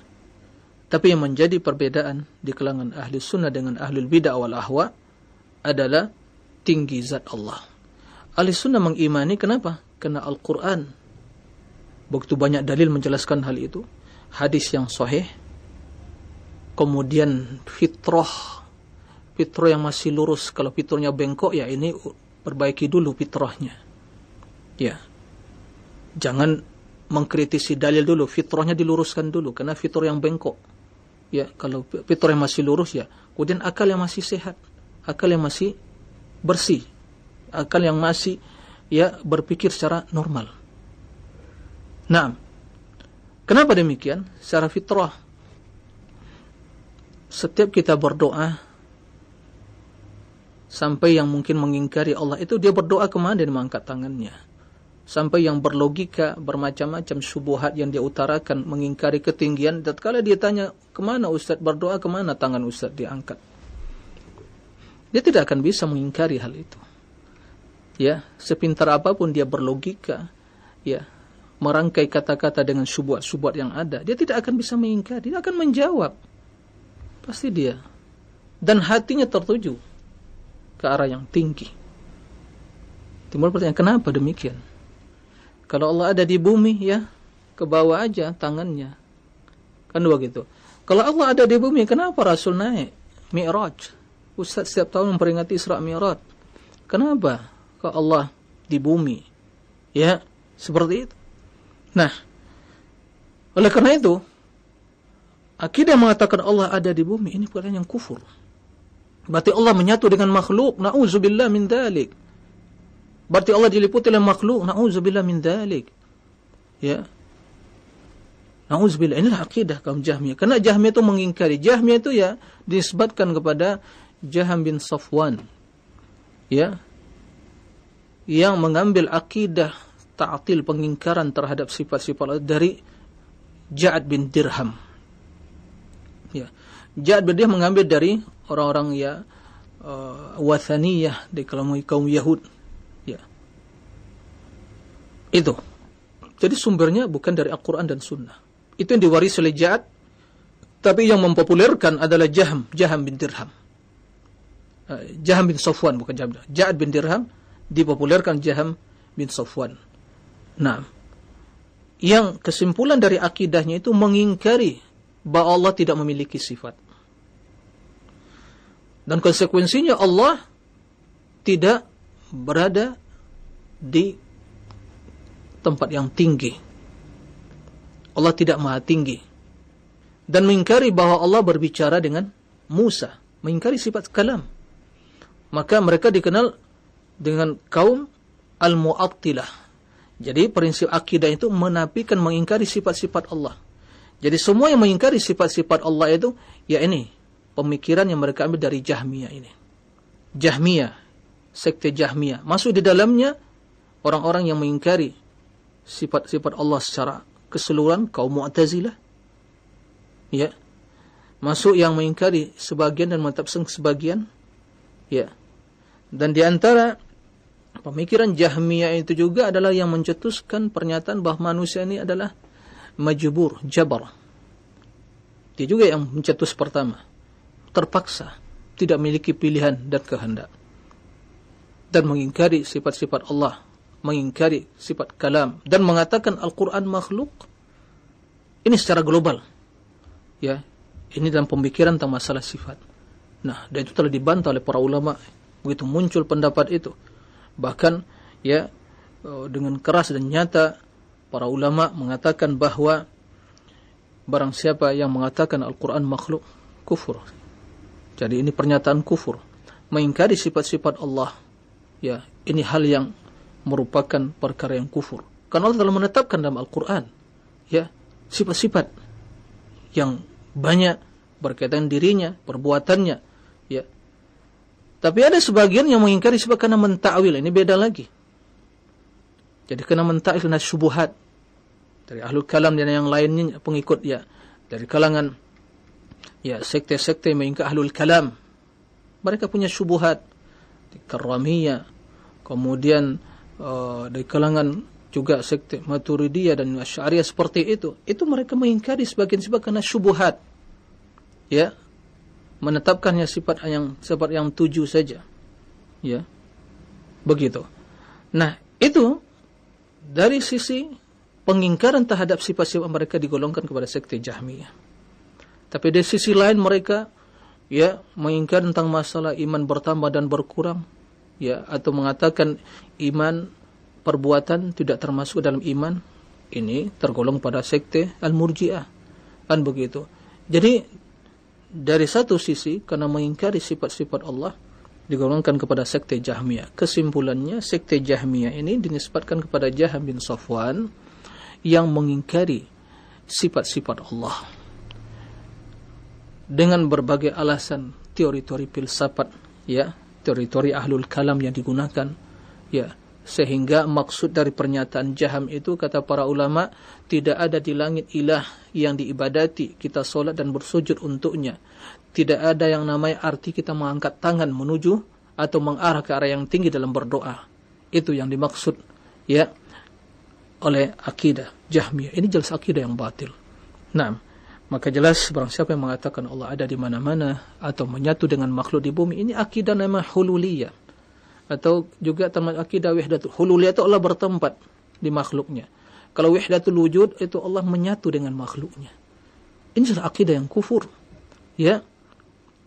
Tapi yang menjadi perbedaan di kalangan ahli sunnah dengan ahli bid'ah wal ahwa adalah tinggi zat Allah. Ahli sunnah mengimani kenapa? Karena Al-Quran begitu banyak dalil menjelaskan hal itu. Hadis yang sahih. Kemudian fitrah. Fitrah yang masih lurus. Kalau fitrahnya bengkok ya ini perbaiki dulu fitrahnya. Ya. Jangan mengkritisi dalil dulu, fitrahnya diluruskan dulu karena fitrah yang bengkok. Ya, kalau fitrah yang masih lurus ya, kemudian akal yang masih sehat, akal yang masih bersih, akal yang masih ya berpikir secara normal. Nah, kenapa demikian? Secara fitrah setiap kita berdoa sampai yang mungkin mengingkari Allah itu dia berdoa ke mana dia mengangkat tangannya sampai yang berlogika bermacam-macam subuhat yang dia utarakan mengingkari ketinggian dan kala dia tanya kemana Ustaz? Berdoa kemana tangan Ustaz? Diangkat dia tidak akan bisa mengingkari hal itu. Ya sepintar apapun dia berlogika ya merangkai kata-kata dengan subuhat-subuhat yang ada dia tidak akan bisa mengingkari dia akan menjawab. Pasti dia. Dan hatinya tertuju ke arah yang tinggi. Timbul pertanyaan kenapa demikian kalau Allah ada di bumi ya, ke bawah aja tangannya. Kan begitu. Kalau Allah ada di bumi, kenapa Rasul naik? Mi'raj. Ustaz setiap tahun memperingati Isra Mi'raj. Kenapa kok Allah di bumi? Ya, seperti itu. Nah, oleh karena itu, akidah mengatakan Allah ada di bumi ini bukan yang kufur. Berarti Allah menyatu dengan makhluk. Na'udzubillah min dalik. Berarti Allah diliputi oleh makhluk. Na'udzubillah min dalik. Ya. Na'udzubillah. Inilah akidah kaum Jahmiyah. Karena Jahmiyah itu mengingkari. Jahmiyah itu ya disebutkan kepada Jaham bin Safwan ya yang mengambil akidah ta'til pengingkaran terhadap sifat-sifat Allah dari Ja'ad bin Dirham. Ya. Ja'ad bin Dirham mengambil dari orang-orang ya uh, wathaniyah di kaum kaum Yahud. Itu. Jadi sumbernya bukan dari Al-Qur'an dan Sunnah. Itu yang diwarisi oleh Ja'ad tapi yang mempopulerkan adalah Jaham, Jaham bin Dirham. Eh, Jaham bin Safwan bukan Jaham. Ja'ad bin Dirham dipopulerkan Jaham bin Safwan. Nah, yang kesimpulan dari akidahnya itu mengingkari bahwa Allah tidak memiliki sifat. Dan konsekuensinya Allah tidak berada di tempat yang tinggi. Allah tidak maha tinggi. Dan mengingkari bahwa Allah berbicara dengan Musa. Mengingkari sifat kalam maka mereka dikenal dengan kaum al-mu'attilah. Jadi prinsip akidah itu menafikan mengingkari sifat-sifat Allah. Jadi semua yang mengingkari sifat-sifat Allah itu ya ini pemikiran yang mereka ambil dari Jahmiyah ini. Jahmiyah, sekte Jahmiyah. Masuk di dalamnya orang-orang yang mengingkari sifat-sifat Allah secara keseluruhan kaum Mu'tazilah. Ya. Masuk yang mengingkari sebagian dan menetapkan sebagian. Ya. Dan di antara pemikiran Jahmiyah itu juga adalah yang mencetuskan pernyataan bahawa manusia ini adalah majbur, jabar. Dia juga yang mencetus pertama. Terpaksa, tidak memiliki pilihan dan kehendak. Dan mengingkari sifat-sifat Allah, mengingkari sifat kalam dan mengatakan Al-Qur'an makhluk. Ini secara global. Ya, ini dalam pemikiran tentang masalah sifat. Nah, dan itu telah dibantah oleh para ulama begitu muncul pendapat itu bahkan ya eh, dengan keras dan nyata para ulama mengatakan bahawa barang siapa yang mengatakan Al-Quran makhluk kufur jadi ini pernyataan kufur mengingkari sifat-sifat Allah ya ini hal yang merupakan perkara yang kufur karena Allah telah menetapkan dalam Al-Quran ya sifat-sifat yang banyak berkaitan dirinya perbuatannya ya tapi ada sebagian yang mengingkari sebab karena mentakwil. Ini beda lagi. Jadi kena mentakwil kena syubuhat. Dari ahlul kalam dan yang lainnya pengikut ya. Dari kalangan ya sekte-sekte mengingkari ahlul kalam. Mereka punya syubuhat. Karamiyah. Kemudian uh, dari kalangan juga sekte maturidiyah dan asyariah seperti itu. Itu mereka mengingkari sebagian sebab karena syubuhat. Ya, menetapkannya sifat yang sifat yang tujuh saja. Ya. Begitu. Nah, itu dari sisi pengingkaran terhadap sifat-sifat mereka digolongkan kepada sekte Jahmiyah. Tapi dari sisi lain mereka ya mengingkar tentang masalah iman bertambah dan berkurang ya atau mengatakan iman perbuatan tidak termasuk dalam iman ini tergolong pada sekte Al-Murji'ah. Kan begitu. Jadi dari satu sisi karena mengingkari sifat-sifat Allah digolongkan kepada sekte Jahmiyah. Kesimpulannya sekte Jahmiyah ini dinisbatkan kepada Jaham bin Safwan yang mengingkari sifat-sifat Allah. Dengan berbagai alasan teori-teori filsafat ya, teori-teori ahlul kalam yang digunakan ya, sehingga maksud dari pernyataan jaham itu kata para ulama tidak ada di langit ilah yang diibadati kita solat dan bersujud untuknya. Tidak ada yang namanya arti kita mengangkat tangan menuju atau mengarah ke arah yang tinggi dalam berdoa. Itu yang dimaksud ya oleh akidah jahmiyah. Ini jelas akidah yang batil. Nah maka jelas barang siapa yang mengatakan Allah ada di mana-mana atau menyatu dengan makhluk di bumi ini akidah nama hululiyah atau juga termasuk akidah wahdatul hululiyah itu Allah bertempat di makhluknya. Kalau wahdatul wujud itu Allah menyatu dengan makhluknya. Ini adalah akidah yang kufur. Ya.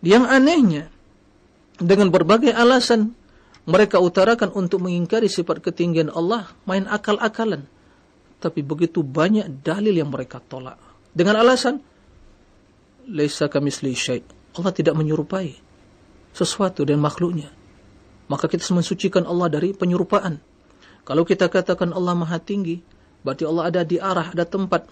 Yang anehnya dengan berbagai alasan mereka utarakan untuk mengingkari sifat ketinggian Allah main akal-akalan tapi begitu banyak dalil yang mereka tolak dengan alasan laisa kamisli syai Allah tidak menyerupai sesuatu dan makhluknya maka kita mensucikan Allah dari penyerupaan. Kalau kita katakan Allah maha tinggi berarti Allah ada di arah ada tempat.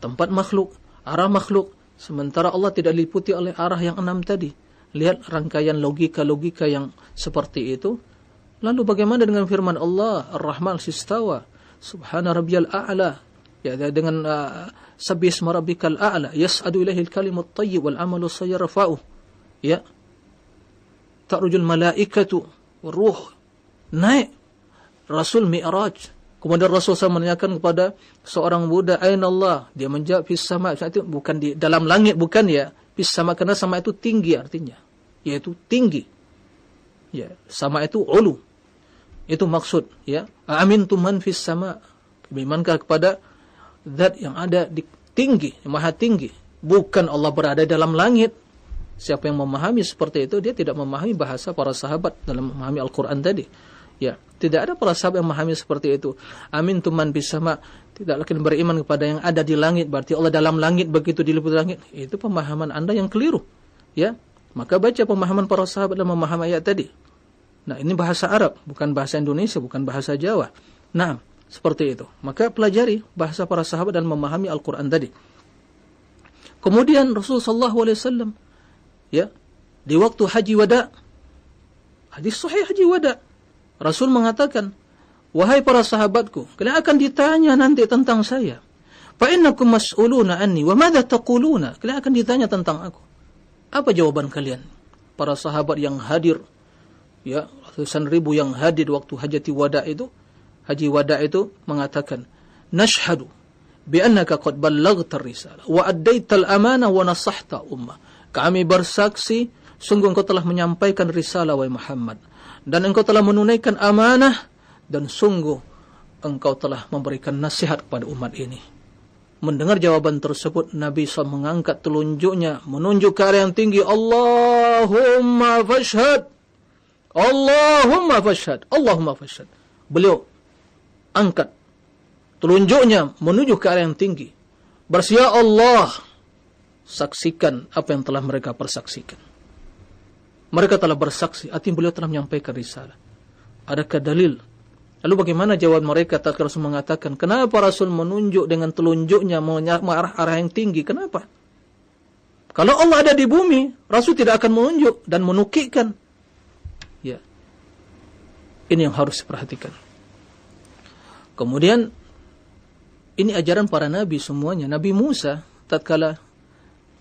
Tempat makhluk arah makhluk. Sementara Allah tidak diliputi oleh arah yang enam tadi. Lihat rangkaian logika-logika yang seperti itu. Lalu bagaimana dengan firman Allah Ar-Rahman sistawa Subhana rabbiyal a'la. Ya dengan uh, sabbihisma rabbikal a'la yas'adu ilaihi al-kalimut tayyib wal 'amalu sayyarfa'u ya. Ta'rujul malaikatu ruh naik. Rasul Mi'raj kemudian Rasul SAW menanyakan kepada seorang budak aina Allah? Dia menjawab fis sama. Itu bukan di dalam langit bukan ya. Fis sama karena sama itu tinggi artinya. Yaitu tinggi. Ya sama itu ulu. Itu maksud ya. Amin tuman fis sama. Berimankah kepada zat yang ada di tinggi, yang maha tinggi, bukan Allah berada dalam langit. Siapa yang memahami seperti itu dia tidak memahami bahasa para sahabat dalam memahami Al-Qur'an tadi. Ya, tidak ada para sahabat yang memahami seperti itu. Amin tuman fis sama. Tidak lagi beriman kepada yang ada di langit berarti Allah dalam langit begitu diliputi langit. Itu pemahaman Anda yang keliru. Ya. Maka baca pemahaman para sahabat dalam memahami ayat tadi. Nah, ini bahasa Arab, bukan bahasa Indonesia, bukan bahasa Jawa. Nah, seperti itu. Maka pelajari bahasa para sahabat dan memahami Al-Quran tadi. Kemudian Rasulullah SAW, ya, di waktu haji wada, hadis sahih haji wada, Rasul mengatakan, Wahai para sahabatku, kalian akan ditanya nanti tentang saya. Fa'innakum mas'uluna anni, wa madha taquluna? Kalian akan ditanya tentang aku. Apa jawaban kalian? Para sahabat yang hadir ya ratusan ribu yang hadir waktu hajati wada itu haji wada itu mengatakan nashhadu bi annaka qad ballaghta risalah wa addaital amanah wa nasahta ummah kami bersaksi sungguh engkau telah menyampaikan risalah wahai Muhammad dan engkau telah menunaikan amanah dan sungguh engkau telah memberikan nasihat kepada umat ini mendengar jawaban tersebut Nabi SAW mengangkat telunjuknya menunjuk ke arah yang tinggi Allahumma fashhad Allahumma fashhad. Allahumma fashhad. Beliau angkat telunjuknya menuju ke arah yang tinggi. Bersia Allah saksikan apa yang telah mereka persaksikan. Mereka telah bersaksi, artinya beliau telah menyampaikan risalah. Adakah dalil? Lalu bagaimana jawab mereka tak Rasul mengatakan, kenapa Rasul menunjuk dengan telunjuknya mengarah arah yang tinggi? Kenapa? Kalau Allah ada di bumi, Rasul tidak akan menunjuk dan menukikkan ini yang harus diperhatikan. Kemudian ini ajaran para nabi semuanya. Nabi Musa tatkala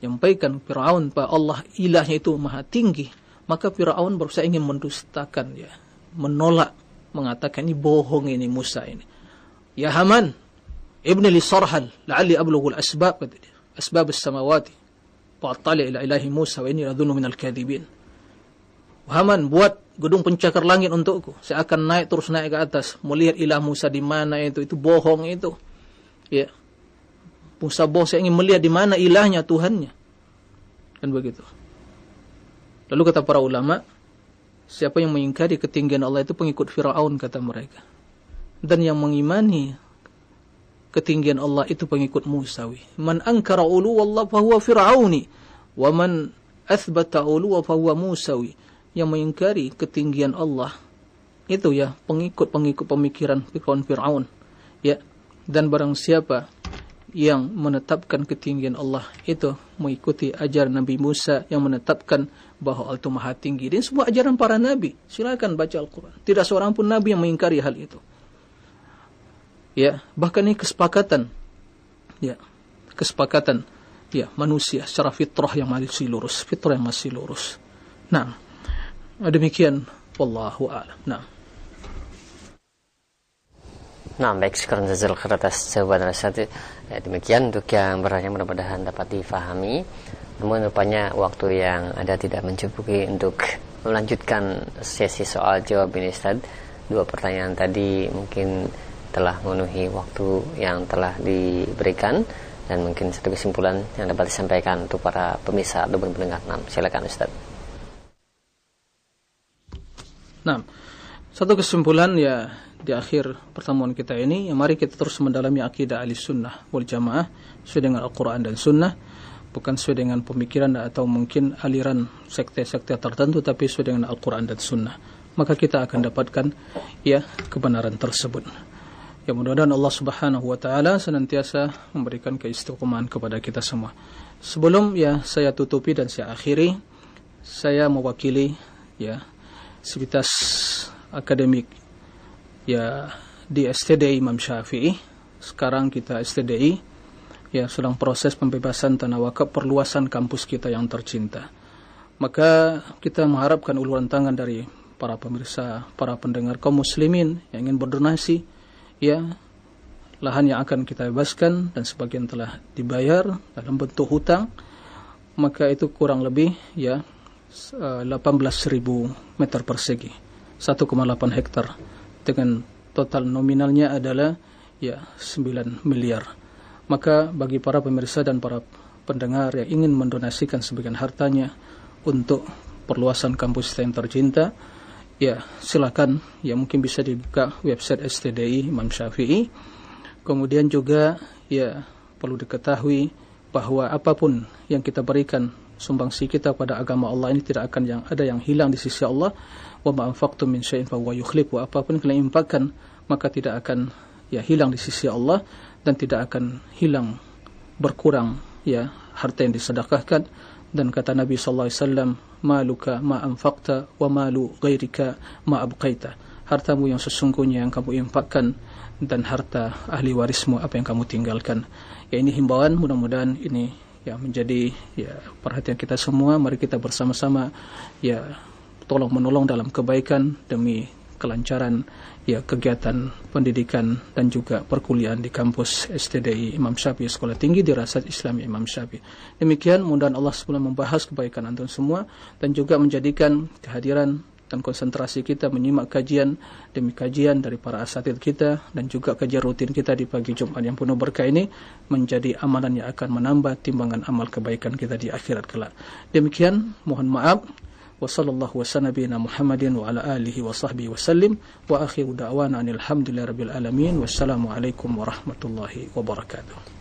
menyampaikan Firaun bahwa Allah ilahnya itu maha tinggi, maka Firaun berusaha ingin mendustakan ya, menolak, mengatakan ini bohong ini Musa ini. Ya Haman, ibni li Sarhal, la'alli ablughul asbab kata dia. Asbab as-samawati. Fa'attali ila ilahi Musa wa inni ladhunnu minal kadhibin. Haman buat gedung pencakar langit untukku. Saya akan naik terus naik ke atas. Melihat ilah Musa di mana itu. Itu bohong itu. Ya. Musa bohong. Saya ingin melihat di mana ilahnya Tuhannya. Kan begitu. Lalu kata para ulama. Siapa yang mengingkari ketinggian Allah itu pengikut Fir'aun kata mereka. Dan yang mengimani ketinggian Allah itu pengikut Musawi. Man angkara ulu wallah fahuwa Fir'auni. Wa man athbata ulu wa fahuwa Musawi yang mengingkari ketinggian Allah itu ya pengikut-pengikut pemikiran Fir'aun ya dan barang siapa yang menetapkan ketinggian Allah. Itu mengikuti ajaran Nabi Musa yang menetapkan bahawa Allah itu maha tinggi. Dan semua ajaran para Nabi. Silakan baca Al-Quran. Tidak seorang pun Nabi yang mengingkari hal itu. Ya bahkan ini kesepakatan. Ya kesepakatan. Ya manusia secara fitrah yang masih lurus. Fitrah yang masih lurus. Nah demikian. Wallahu a'lam. Nah. Nah, baik. Sekarang jazal khair atas jawaban Ustaz. Ya, demikian untuk yang bertanya mudah-mudahan dapat difahami. Namun rupanya waktu yang ada tidak mencukupi untuk melanjutkan sesi soal jawab ini Ustaz. Dua pertanyaan tadi mungkin telah memenuhi waktu yang telah diberikan dan mungkin satu kesimpulan yang dapat disampaikan untuk para pemirsa ataupun pendengar. Nah, silakan Ustaz. Nah, Satu kesimpulan ya di akhir pertemuan kita ini, ya mari kita terus mendalami akidah ahli sunnah wal jamaah sesuai dengan Al-Quran dan sunnah, bukan sesuai dengan pemikiran atau mungkin aliran sekte-sekte tertentu, tapi sesuai dengan Al-Quran dan sunnah. Maka kita akan dapatkan ya kebenaran tersebut. Ya mudah-mudahan Allah Subhanahu wa taala senantiasa memberikan keistiqomahan kepada kita semua. Sebelum ya saya tutupi dan saya akhiri, saya mewakili ya sivitas akademik ya di STDI Imam Syafi'i. Sekarang kita STDI ya sedang proses pembebasan tanah wakaf perluasan kampus kita yang tercinta. Maka kita mengharapkan uluran tangan dari para pemirsa, para pendengar kaum muslimin yang ingin berdonasi ya lahan yang akan kita bebaskan dan sebagian telah dibayar dalam bentuk hutang maka itu kurang lebih ya 18.000 meter persegi 1,8 hektar dengan total nominalnya adalah ya 9 miliar maka bagi para pemirsa dan para pendengar yang ingin mendonasikan sebagian hartanya untuk perluasan kampus yang tercinta Ya, silakan. Ya mungkin bisa dibuka website STDI Imam Syafi'i. Kemudian juga ya perlu diketahui bahwa apa pun yang kita berikan sumbangsi kita pada agama Allah ini tidak akan yang ada yang hilang di sisi Allah. Wa ma anfaqtum min syai'in fa huwa yukhlifu. Apapun kalian infakkan maka tidak akan ya hilang di sisi Allah dan tidak akan hilang berkurang ya harta yang disedekahkan. Dan kata Nabi sallallahu alaihi wasallam maluka ma anfaqta wa malu ghairika ma abqaita. Hartamu yang sesungguhnya yang kamu infakkan dan harta ahli warismu apa yang kamu tinggalkan. Ya ini himbauan. Mudah-mudahan ini ya menjadi ya perhatian kita semua. Mari kita bersama-sama ya tolong menolong dalam kebaikan demi kelancaran ya kegiatan pendidikan dan juga perkuliahan di kampus STDI Imam Syafi'i Sekolah Tinggi Dirasat Islami Imam Syafi'i. Demikian mudah Allah sebelum membahas kebaikan antum semua dan juga menjadikan kehadiran dan konsentrasi kita menyimak kajian demi kajian dari para asatid kita dan juga kajian rutin kita di pagi Jumat yang penuh berkah ini menjadi amalan yang akan menambah timbangan amal kebaikan kita di akhirat kelak. Demikian mohon maaf wa sallallahu wa sallam Muhammadin wa ala alihi wa sahbihi wa sallim. Wa akhiru da'wana anil hamdulillahi rabbil alamin. Wassalamu alaikum warahmatullahi wabarakatuh.